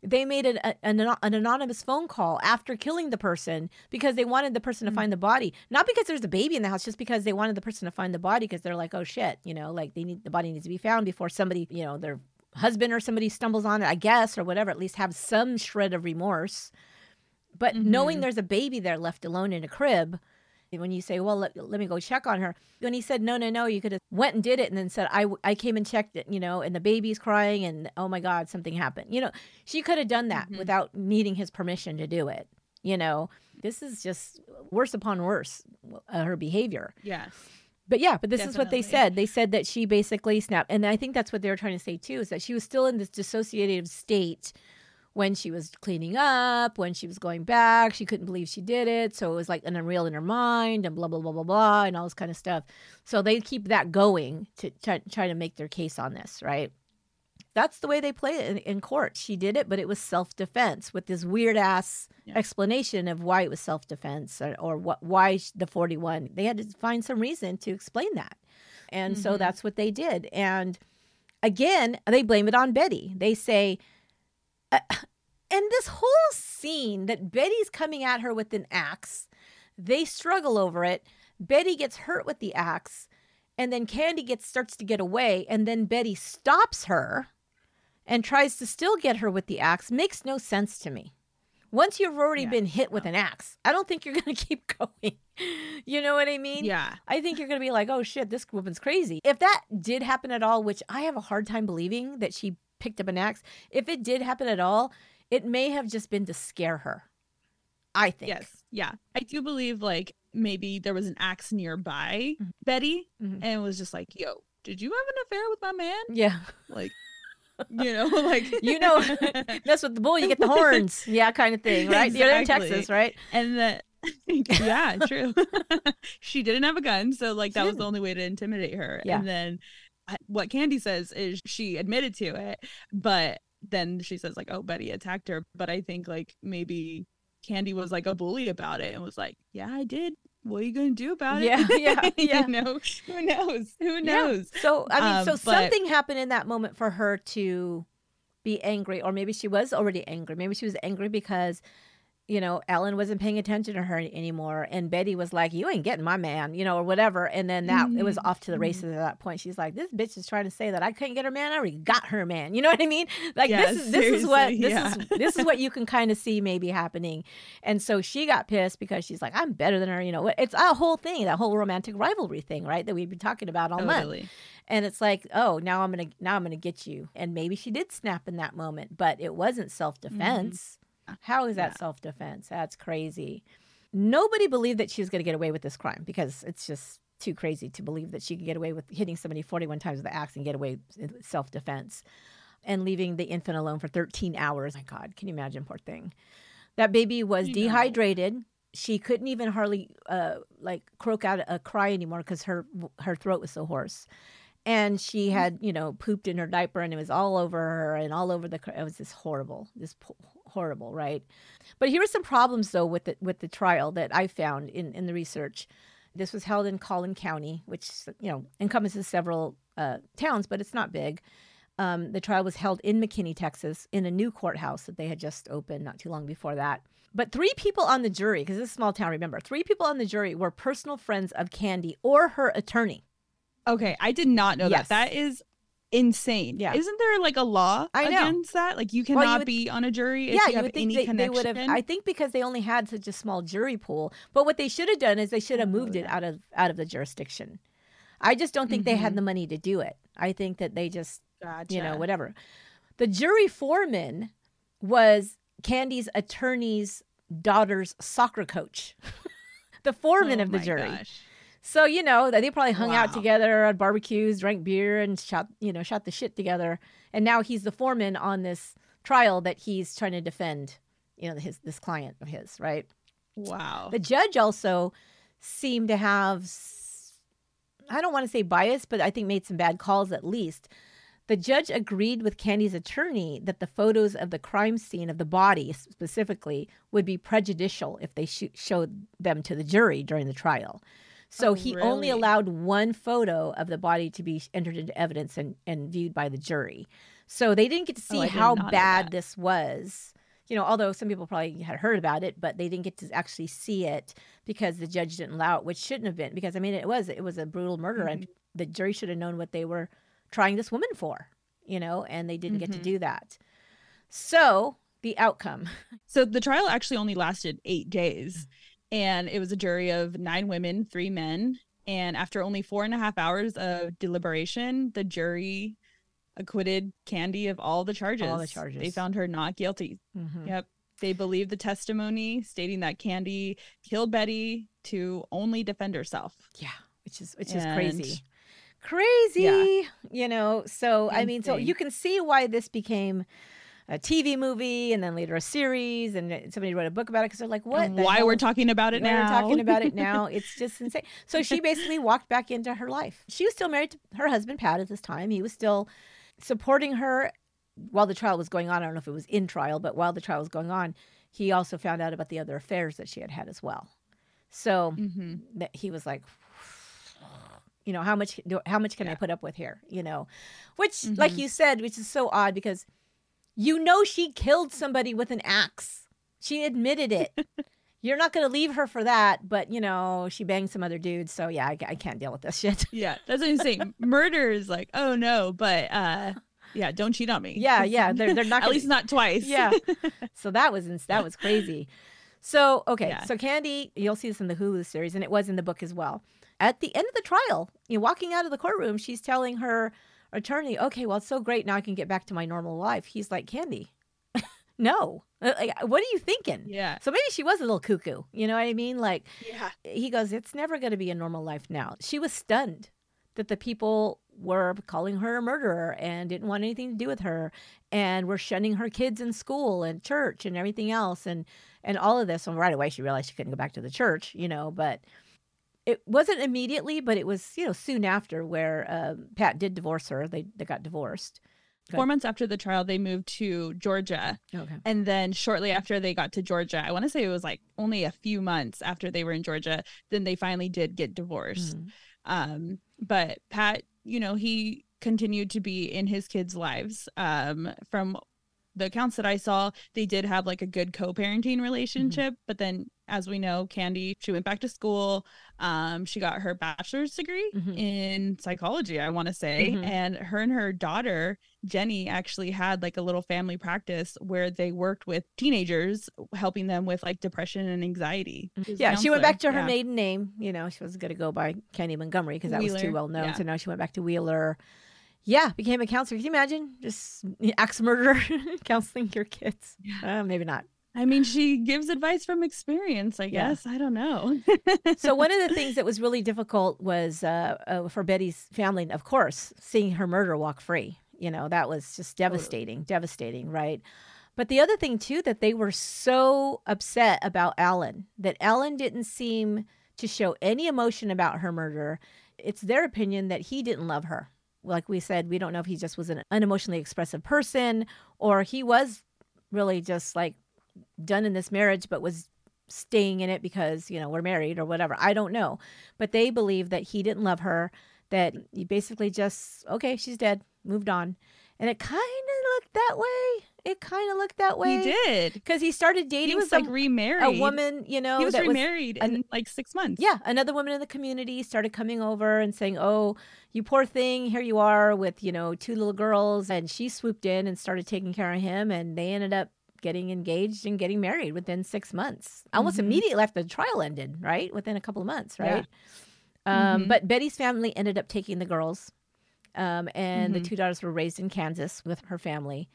they made an, an, an anonymous phone call after killing the person because they wanted the person to Mm. find the body. Not because there's a baby in the house, just because they wanted the person to find the body because they're like, oh shit, you know, like they need the body needs to be found before somebody, you know, their husband or somebody stumbles on it, I guess, or whatever, at least have some shred of remorse. But knowing Mhm. there's a baby there left alone in a crib, when you say, "Well, let, let me go check on her," when he said, "No, no, no," you could have went and did it, and then said, "I I came and checked it," you know, and the baby's crying, and oh my God, something happened. You know, she could have done that Mhm. without needing his permission to do it. You know, this is just worse upon worse uh, her behavior. yes But yeah, but this is what they said. They said that she basically snapped, and I think that's what they were trying to say too, is that she was still in this dissociative state when she was cleaning up, when she was going back. She couldn't believe she did it, so it was like an unreal in her mind, and blah blah blah blah blah, and all this kind of stuff. So they keep that going to try, try to make their case on this, right? That's the way they play it in, in court. She did it, but it was self defense with this weird ass Yeah. explanation of why it was self defense or, or what why the 41. They had to find some reason to explain that. And so Mhm. that's what they did. And again, they blame it on Betty. They say, uh, and this whole scene that Betty's coming at her with an axe, they struggle over it. Betty gets hurt with the axe, and then Candy gets starts to get away, and then Betty stops her and tries to still get her with the axe. Makes no sense to me. Once you've already Yeah, been hit with an axe, I don't think you're going to keep going. you know what I mean? yeah I think you're going to be like, oh shit, this woman's crazy. If that did happen at all, which I have a hard time believing that she picked up an axe, if it did happen at all, it may have just been to scare her. I think. yes yeah i do believe like maybe there was an axe nearby Mhm. betty Mhm. and was just like yo did you have an affair with my man Yeah. like you know like You know, mess with the bull, you get the horns. Yeah, kind of thing, right? You're in Texas, right? and that yeah true she didn't have a gun so like She that was the only way to intimidate her Yeah. and then what candy says is she admitted to it but then she says like oh betty attacked her but i think like maybe candy was like a bully about it and was like yeah i did what are you gonna do about it Yeah, yeah, yeah. you know who knows who Yeah. knows So, I mean, Um, so but- something happened in that moment for her to be angry, or maybe she was already angry. Maybe she was angry because, you know, Alan wasn't paying attention to her anymore. And Betty was like, You ain't getting my man, you know, or whatever. And then that it was Mhm, off to the mhm. races at that point. She's like, This bitch is trying to say that I couldn't get her man. I already got her man. You know what I mean? Like Yeah, this is this is what this yeah. is this is what you can kind of see maybe happening. And so she got pissed because she's like, I'm better than her. You know, it's a whole thing, that whole romantic rivalry thing, right? That we've been talking about all month and it's like oh now i'm gonna now i'm gonna get you and maybe she did snap in that moment but it wasn't self-defense how is that Yeah. self-defense that's crazy nobody believed that she was going to get away with this crime because it's just too crazy to believe that she could get away with hitting somebody 41 times with the axe and get away in self defense and leaving the infant alone for 13 hours. My God, can you imagine, poor thing? That baby was know. dehydrated. She couldn't even hardly uh, like croak out a cry anymore because her her throat was so hoarse, and she had you know pooped in her diaper and it was all over her and all over the. It was just horrible, this horrible, right? But here are some problems though with the with the trial that I found in in the research. This was held in Collin County, which you know encompasses several uh, towns, but it's not big. Um, the trial was held in McKinney, Texas, in a new courthouse that they had just opened not too long before that. But three people on the jury, because this is a small town, remember, three people on the jury were personal friends of Candy or her attorney. Okay, I did not know Yes. that. That is insane. Yeah. Isn't there like a law against that? Like you Well, you cannot would- be on a jury if yeah, you have any they, they connection. would have. I think because they only had such a small jury pool. But what they should have done is they should have Oh, moved it out of out of the jurisdiction. I just don't think they had Mhm. the money to do it. I think that they just gotcha. you know, whatever. The jury foreman was Candy's attorney's daughter's soccer coach, the foreman Oh of the my jury. gosh. So you know they probably hung out together at barbecues, drank beer, and shot you know shot the shit together. And now he's the foreman on this trial that he's trying to defend, you know, his this client of his, right? Wow. The judge also seemed to have, I don't want to say bias, but I think made some bad calls at least. The judge agreed with Candy's attorney that the photos of the crime scene of the body specifically would be prejudicial if they sh- showed them to the jury during the trial. So Oh, he only allowed one photo of the body to be entered into evidence and, and viewed by the jury. So they didn't get to Oh, see did how bad this was. You know, although some people probably had heard about it, but they didn't get to actually see it because the judge didn't allow it, which shouldn't have been. Because I mean, it was it was a brutal murder, and Mm-hmm. the jury should have known what they were trying this woman for. You know, and they didn't get to Mhm. do that. So the outcome. So the trial actually only lasted eight days, and it was a jury of nine women, three men. And after only four and a half hours of deliberation, the jury acquitted Candy of all the charges. They charges. They found her not guilty. Mhm. Yep. They believed the testimony stating that Candy killed Betty to only defend herself. Yeah, which is which is crazy. And- Crazy, you know. So I mean, so you can see why this became a TV movie and then later a series, and somebody wrote a book about it because they're like, "What? Why hell? we're talking about it Why now. We're talking about it now. It's just insane. So she basically walked back into her life. She was still married to her husband Pat at this time. He was still supporting her while the trial was going on. I don't know if it was in trial, but while the trial was going on, he also found out about the other affairs that she had had as well. So hmm that he was like you know how much do- how much can i put up with here you know which like Mhm. you said which is so odd because you know she killed somebody with an axe she admitted it you're not going to leave her for that but you know she banged some other dudes so yeah i, I can't deal with this shit Yeah, that's what I'm saying. Murder is like, oh no, but uh, yeah, don't cheat on me. yeah yeah they're, they're not At gonna, least not twice. yeah so that was that was crazy so okay Yeah. so candy you'll see this in the hulu series and it was in the book as well at the end of the trial you know, walking out of the courtroom she's telling her attorney okay well it's so great now i can get back to my normal life. He's like candy no. Uh, like, what are you thinking? Yeah, so maybe she was a little cuckoo you know what i mean? Like yeah. he goes, It's never going to be a normal life now. She was stunned that the people were calling her a murderer and didn't want anything to do with her and were shunning her kids in school and church and everything else and and all of this. And right away she realized she couldn't go back to the church you know but it wasn't immediately but it was you know soon after where um, pat did divorce her they, they got divorced Good. Four months after the trial, they moved to Georgia. okay And then shortly after they got to Georgia, I want to say it was like only a few months after they were in Georgia, then they finally did get divorced. Mhm. Um, but Pat, you know, he continued to be in his kids' lives. Um, from the accounts that I saw, they did have like a good co-parenting relationship. But then, as we know, Candy, she went back to school. Um, she got her bachelor's degree Mhm. in psychology, I want to say, Mhm. and her and her daughter Jenny actually had like a little family practice where they worked with teenagers, helping them with like depression and anxiety. She was a Yeah, she went back to her Yeah. maiden name. You know, she wasn't going to go by Candy Montgomery because that was too well known. yeah. So now she went back to Wheeler. Yeah, became a counselor. Can you imagine just axe murderer counseling your kids? Uh, maybe not. I mean, she gives advice from experience, I Yeah. guess. I don't know. so one of the things that was really difficult was uh, uh, for Betty's family, of course, seeing her murderer walk free. You know, that was just devastating, devastating, right? But the other thing too that they were so upset about Alan that Alan didn't seem to show any emotion about her murder. It's their opinion that he didn't love her. Like we said, we don't know if he just was an unemotionally expressive person or he was really just like done in this marriage but was staying in it because you know we're married or whatever i don't know but they believe that he didn't love her that he basically just okay she's dead moved on and it kind of looked that way it kind of looked that way he did. because he started dating He was some, like remarried. a woman you know He was remarried an- in like six months. yeah, another woman in the community started coming over and saying, "Oh, you poor thing, here you are with, you know, two little girls." And she swooped in and started taking care of him and they ended up getting engaged and getting married within 6 months. Almost Mhm. immediately after the trial ended, right? Within a couple of months, Yeah. right? Um, Mhm. but Betty's family ended up taking the girls. Um, and the Mhm. two daughters were raised in Kansas with her family.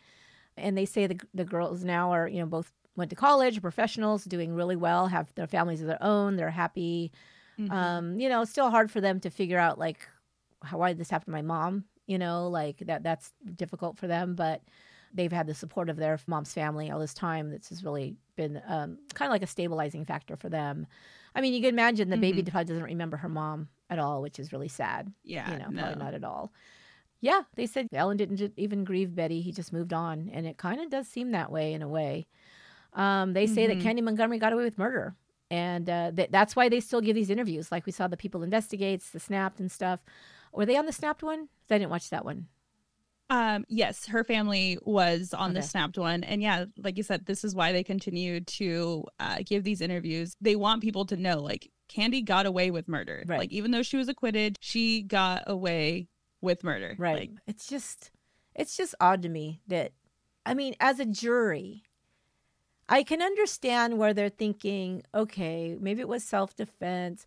And they say the the girls now are, you know, both went to college, professionals, doing really well, have their families of their own, they're happy Mhm. um you know still hard for them to figure out like how why did this happen to my mom you know like that that's difficult for them but they've had the support of their mom's family all this time this has really been um, kind of like a stabilizing factor for them i mean you can imagine the baby probably doesn't remember her mom at all which is really sad yeah. you know no. probably not at all yeah they said alan didn't even grieve betty he just moved on and it kind of does seem that way in a way um, they say Mhm. that Candy Montgomery got away with murder, and uh, that that's why they still give these interviews. Like we saw the People Investigates, the Snapped, and stuff. Were they on the Snapped one? I didn't watch that one. Um, yes, her family was on the snapped one. And yeah, like you said, this is why they continue to uh, give these interviews. They want people to know like Candy got away with murder. Right. Like even though she was acquitted, she got away with murder. Right. Like, it's just, it's just odd to me that, I mean, as a jury, I can understand where they're thinking, okay, maybe it was self defense.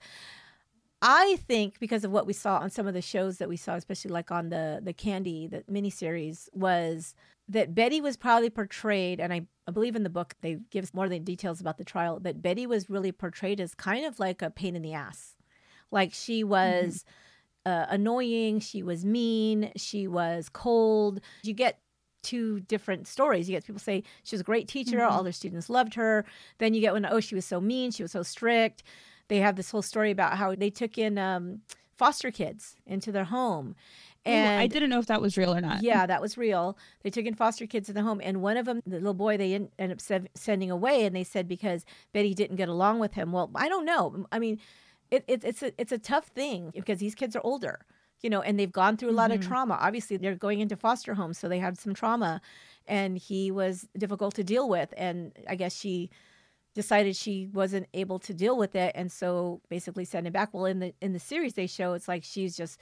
I think because of what we saw on some of the shows that we saw, especially like on the the Candy, the miniseries, was that Betty was probably portrayed, and I, I believe in the book they give more than details about the trial, that Betty was really portrayed as kind of like a pain in the ass. Like she was uh, annoying, she was mean, she was cold. You get two different stories. You get people say she was a great teacher, Mhm. all their students loved her. Then you get when, oh, she was so mean, she was so strict. They have this whole story about how they took in um, foster kids into their home. ooh, And I didn't know if that was real or not. yeah, that was real. They took in foster kids in the home, and one of them, the little boy, they en- ended up sev- sending away, and they said because Betty didn't get along with him. Well, I don't know. I mean, it, it, it's a it's a tough thing because these kids are older, you know, and they've gone through a lot of Mhm. trauma. Obviously, they're going into foster homes, so they have some trauma, and he was difficult to deal with. And I guess she decided she wasn't able to deal with it, and so basically sent him back. Well, in the in the series they show, it's like she's just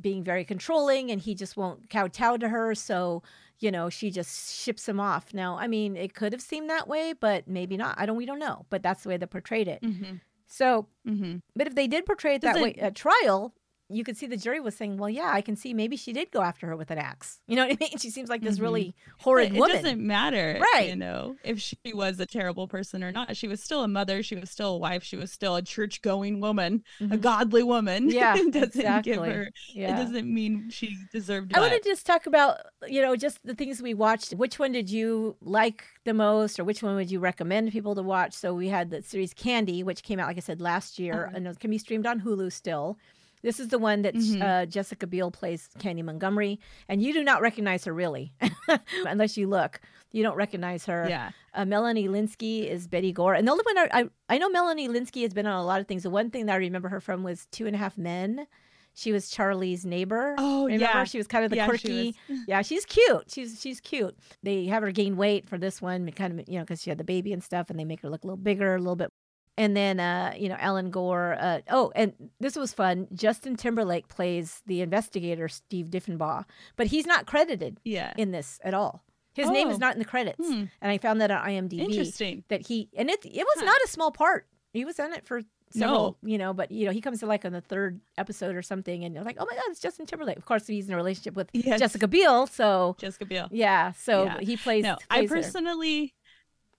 being very controlling and he just won't kowtow to her so you know she just ships him off now i mean it could have seemed that way but maybe not i don't we don't know but that's the way they portrayed it Mm-hmm. so Mm-hmm. but if they did portray it that Does way it- at trial you could see the jury was saying well yeah i can see maybe she did go after her with an axe you know what i mean she seems like this Mhm. really horrid it woman It doesn't matter, Right. You know, if she was a terrible person or not. She was still a mother. She was still a wife. She was still a church-going woman, a Mhm. godly woman. Yeah, it doesn't exactly. give her. yeah It doesn't mean she deserved. It. I want to just talk about, you know, just the things we watched. Which one did you like the most, or which one would you recommend people to watch? So we had the series Candy, which came out, like I said, last year, Uh-huh. and it can be streamed on Hulu still. This is the one that Mhm. uh, Jessica Biel plays Candy Montgomery, and you do not recognize her really, unless you look. You don't recognize her. Yeah. Uh, Melanie Lynskey is Betty Gore, and the only one I, I I know Melanie Lynskey has been on a lot of things. The one thing that I remember her from was Two and a Half Men. She was Charlie's neighbor. Oh, remember? yeah. She was kind of the Yeah, quirky. was. Yeah, she's cute. She's she's cute. They have her gain weight for this one, kind of you know because she had the baby and stuff, and they make her look a little bigger, a little bit. And then uh, you know Alan Gore. Uh, oh, and this was fun. Justin Timberlake plays the investigator Steve Deffibaugh, but he's not credited Yeah. in this at all. His name is Oh. not in the credits, Hmm. and I found that on IMDb Interesting. that he and it it was Huh. not a small part. He was in it for several, No. you know, but you know he comes to like on the third episode or something, and you're like, oh my god, it's Justin Timberlake. Of course, he's in a relationship with Yes. Jessica Biel, so Jessica Biel. yeah, so Yeah. he plays. No, I personally. her.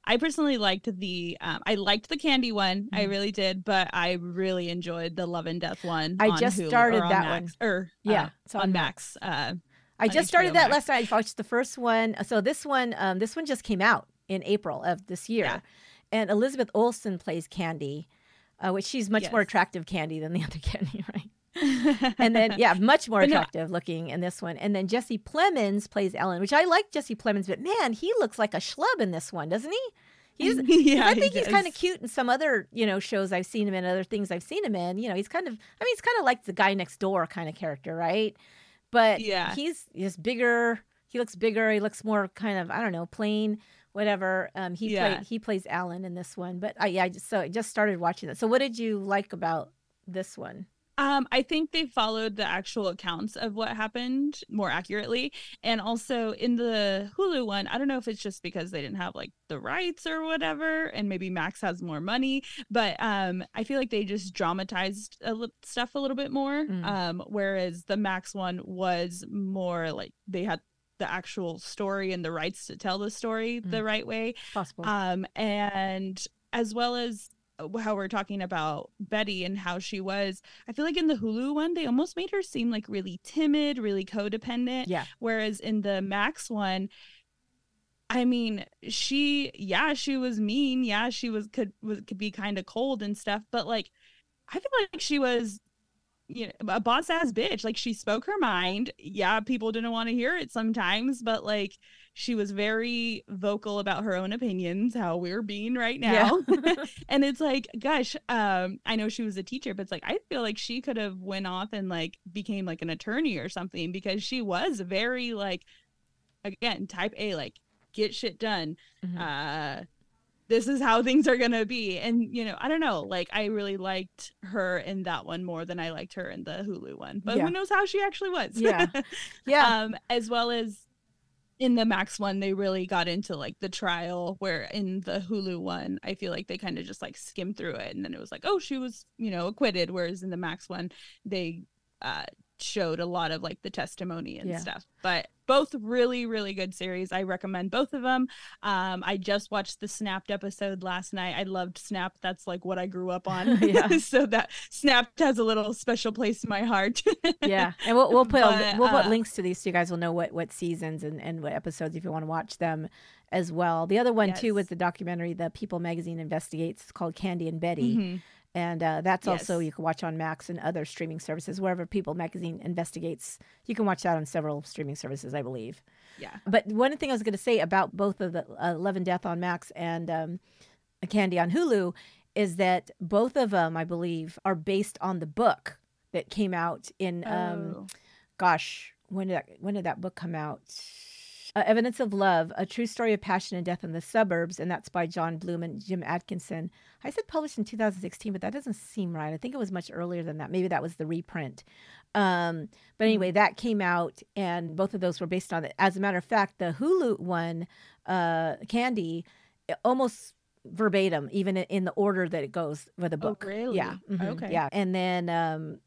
I personally liked the um, I liked the candy one. Mm-hmm. I really did, but I really enjoyed the Love and Death one. I just Hulu, started on that Max, one. Or yeah, uh, it's on Max. Max. Uh, I just started that Max. last night. I watched the first one. So this one, um, this one just came out in April of this year, yeah. and Elizabeth Olsen plays Candy, uh, which she's much yes. more attractive Candy than the other Candy, right? and then yeah, much more attractive no, looking in this one. And then Jesse Plemons plays Alan, which I like Jesse Plemons, but man, he looks like a schlub in this one, doesn't he? He's yeah, I think he he's kind of cute in some other, you know, shows I've seen him in, other things I've seen him in. You know, he's kind of I mean, he's kind of like the guy next door kind of character, right? But yeah. he's he's bigger, he looks bigger, he looks more kind of, I don't know, plain whatever. Um, he yeah. played he plays Alan in this one, but I yeah, I just, so I just started watching that. So what did you like about this one? Um, I think they followed the actual accounts of what happened more accurately. And also in the Hulu one, I don't know if it's just because they didn't have like the rights or whatever, and maybe Max has more money, but um, I feel like they just dramatized a li- stuff a little bit more. Mm. Um, whereas the Max one was more like they had the actual story and the rights to tell the story mm. the right way. Possible. Um, and as well as Uh, how we're talking about Betty and how she was. I feel like in the Hulu one, they almost made her seem like really timid, really codependent. Yeah. Whereas in the Max one, I mean, she yeah, she was mean. Yeah, she was could was could be kind of cold and stuff, but like I feel like she was you know, a boss ass bitch. Like she spoke her mind. Yeah, people didn't want to hear it sometimes, but like she was very vocal about her own opinions, how we're being right now. Yeah. and it's like, gosh, um, I know she was a teacher, but it's like I feel like she could have went off and like became like an attorney or something because she was very like again, type A, like get shit done. Mm-hmm. Uh this is how things are going to be. And, you know, I don't know. Like, I really liked her in that one more than I liked her in the Hulu one. But yeah. who knows how she actually was? Yeah. Yeah. um, as well as in the Max one, they really got into like the trial, where in the Hulu one, I feel like they kind of just like skimmed through it. And then it was like, oh, she was, you know, acquitted. Whereas in the Max one, they, uh, showed a lot of like the testimony and yeah. stuff. But both really, really good series. I recommend both of them. Um, I just watched the Snapped episode last night. I loved Snapped. That's like what I grew up on. yeah. so that Snapped has a little special place in my heart. yeah, and we'll we'll put but, we'll put uh, links to these so you guys will know what what seasons and and what episodes if you want to watch them as well. The other one yes. too was the documentary the People Magazine investigates. It's called Candy and Betty. Mm-hmm and uh, that's yes. also you can watch on Max and other streaming services wherever People Magazine investigates. You can watch that on several streaming services, I believe. Yeah. But one thing I was going to say about both of the uh, Love and Death on Max and um, Candy on Hulu is that both of them, I believe, are based on the book that came out in. Um, oh. Gosh, when did that, when did that book come out? Uh, Evidence of Love, A True Story of Passion and Death in the Suburbs, and that's by John Bloom and Jim Atkinson. I said published in 2016, but that doesn't seem right. I think it was much earlier than that. Maybe that was the reprint. Um, but anyway, hmm. that came out, and both of those were based on it. As a matter of fact, the Hulu one, uh, Candy, almost verbatim, even in the order that it goes for the oh, book. Oh, really? Yeah. Mm-hmm. Okay. Yeah. And then um,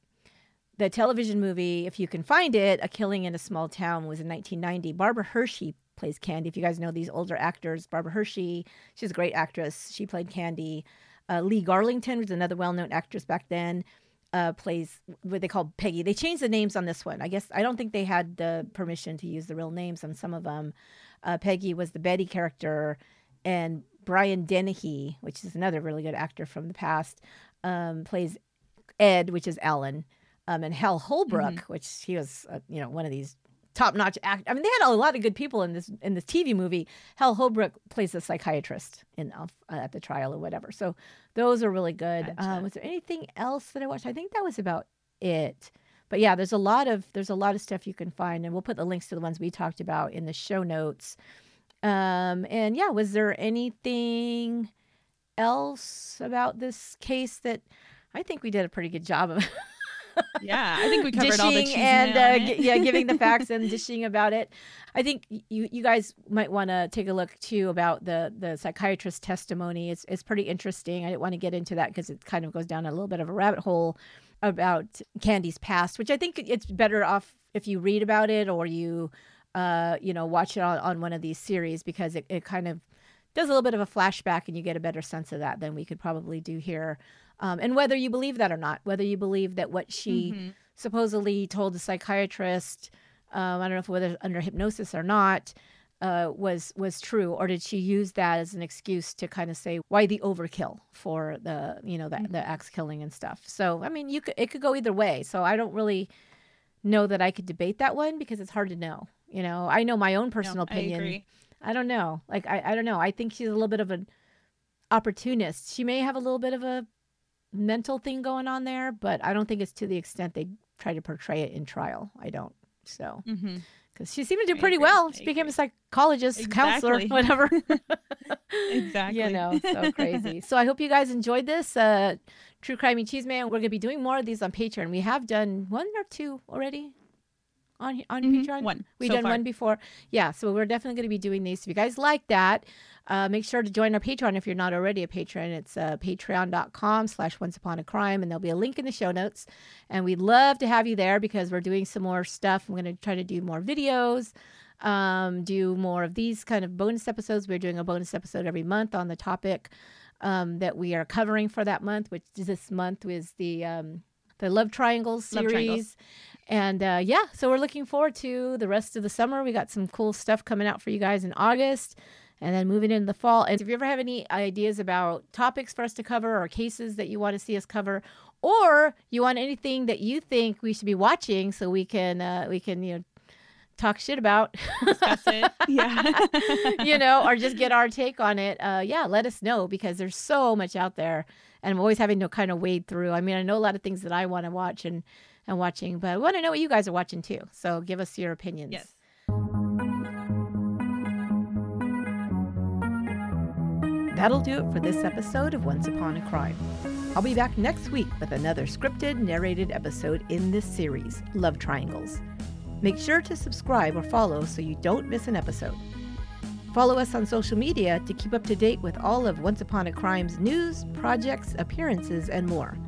the television movie, if you can find it, A Killing in a Small Town, was in 1990. Barbara Hershey plays Candy. If you guys know these older actors, Barbara Hershey, she's a great actress. She played Candy. Uh, Lee Garlington was another well-known actress back then. Uh, plays what they call Peggy. They changed the names on this one. I guess I don't think they had the permission to use the real names on some of them. Uh, Peggy was the Betty character, and Brian Dennehy, which is another really good actor from the past, um, plays Ed, which is Alan um, and Hal Holbrook, mm-hmm. which he was, uh, you know, one of these top-notch act. I mean, they had a lot of good people in this in this TV movie. Hal Holbrook plays a psychiatrist in uh, at the trial or whatever. So those are really good. Um, was there anything else that I watched? I think that was about it. But yeah, there's a lot of there's a lot of stuff you can find, and we'll put the links to the ones we talked about in the show notes. Um, and yeah, was there anything else about this case that I think we did a pretty good job of yeah, I think we covered all the and uh, g- yeah, giving the facts and dishing about it. I think you you guys might want to take a look too about the the psychiatrist testimony. It's it's pretty interesting. I didn't want to get into that because it kind of goes down a little bit of a rabbit hole about Candy's past, which I think it's better off if you read about it or you uh you know watch it on, on one of these series because it, it kind of does a little bit of a flashback and you get a better sense of that than we could probably do here. Um, and whether you believe that or not, whether you believe that what she Mhm. supposedly told the psychiatrist, um, I don't know if whether under hypnosis or not, uh, was was true, or did she use that as an excuse to kind of say why the overkill for the you know the, Mm-hmm. the axe killing and stuff? So I mean, you could it could go either way. So I don't really know that I could debate that one because it's hard to know. You know, I know my own personal No, I opinion. agree. I don't know. Like I, I don't know. I think she's a little bit of an opportunist. She may have a little bit of a mental thing going on there, but I don't think it's to the extent they try to portray it in trial. I don't. So because she seemed to do pretty well. She became a psychologist, counselor, whatever. Exactly. You know, so crazy. so I hope you guys enjoyed this. Uh, True Crime and Chisme. We're gonna be doing more of these on Patreon. We have done one or two already on on Mhm. Patreon. One. We've so done far. one before. Yeah, so we're definitely going to be doing these. If you guys like that, uh, make sure to join our Patreon if you're not already a patron. It's uh, patreon.com slash once upon a crime, and there'll be a link in the show notes. And we'd love to have you there because we're doing some more stuff. I'm going to try to do more videos, um, do more of these kind of bonus episodes. We're doing a bonus episode every month on the topic um, that we are covering for that month, which this month was the um, the Love Triangles Love series. Triangles. And uh, yeah, so we're looking forward to the rest of the summer. We got some cool stuff coming out for you guys in August and then moving into the fall. And if you ever have any ideas about topics for us to cover or cases that you want to see us cover, or you want anything that you think we should be watching so we can uh, we can you know talk shit about Discuss it. Yeah. you know, or just get our take on it, uh, yeah, let us know because there's so much out there, and I'm always having to kind of wade through. I mean, I know a lot of things that I want to watch and and watching, but I want to know what you guys are watching too. So give us your opinions. yes. That'll do it for this episode of Once Upon a Crime. I'll be back next week with another scripted, narrated episode in this series, Love Triangles. Make sure to subscribe or follow so you don't miss an episode. Follow us on social media to keep up to date with all of Once Upon a Crime's news, projects, appearances, and more.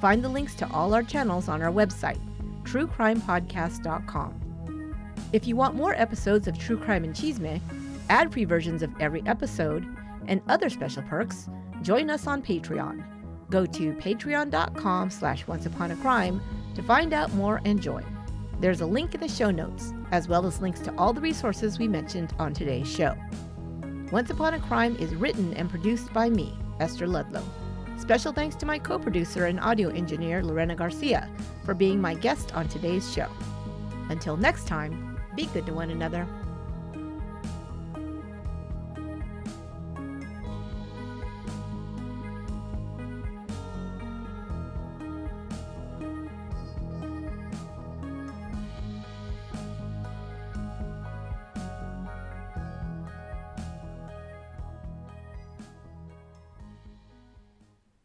Find the links to all our channels on our website, truecrimepodcast.com. If you want more episodes of True Crime and Chisme, ad-free versions of every episode, and other special perks, join us on Patreon. Go to patreon.com slash onceuponacrime to find out more and join. There's a link in the show notes, as well as links to all the resources we mentioned on today's show. Once Upon a Crime is written and produced by me, Esther Ludlow. Special thanks to my co producer and audio engineer, Lorena Garcia, for being my guest on today's show. Until next time, be good to one another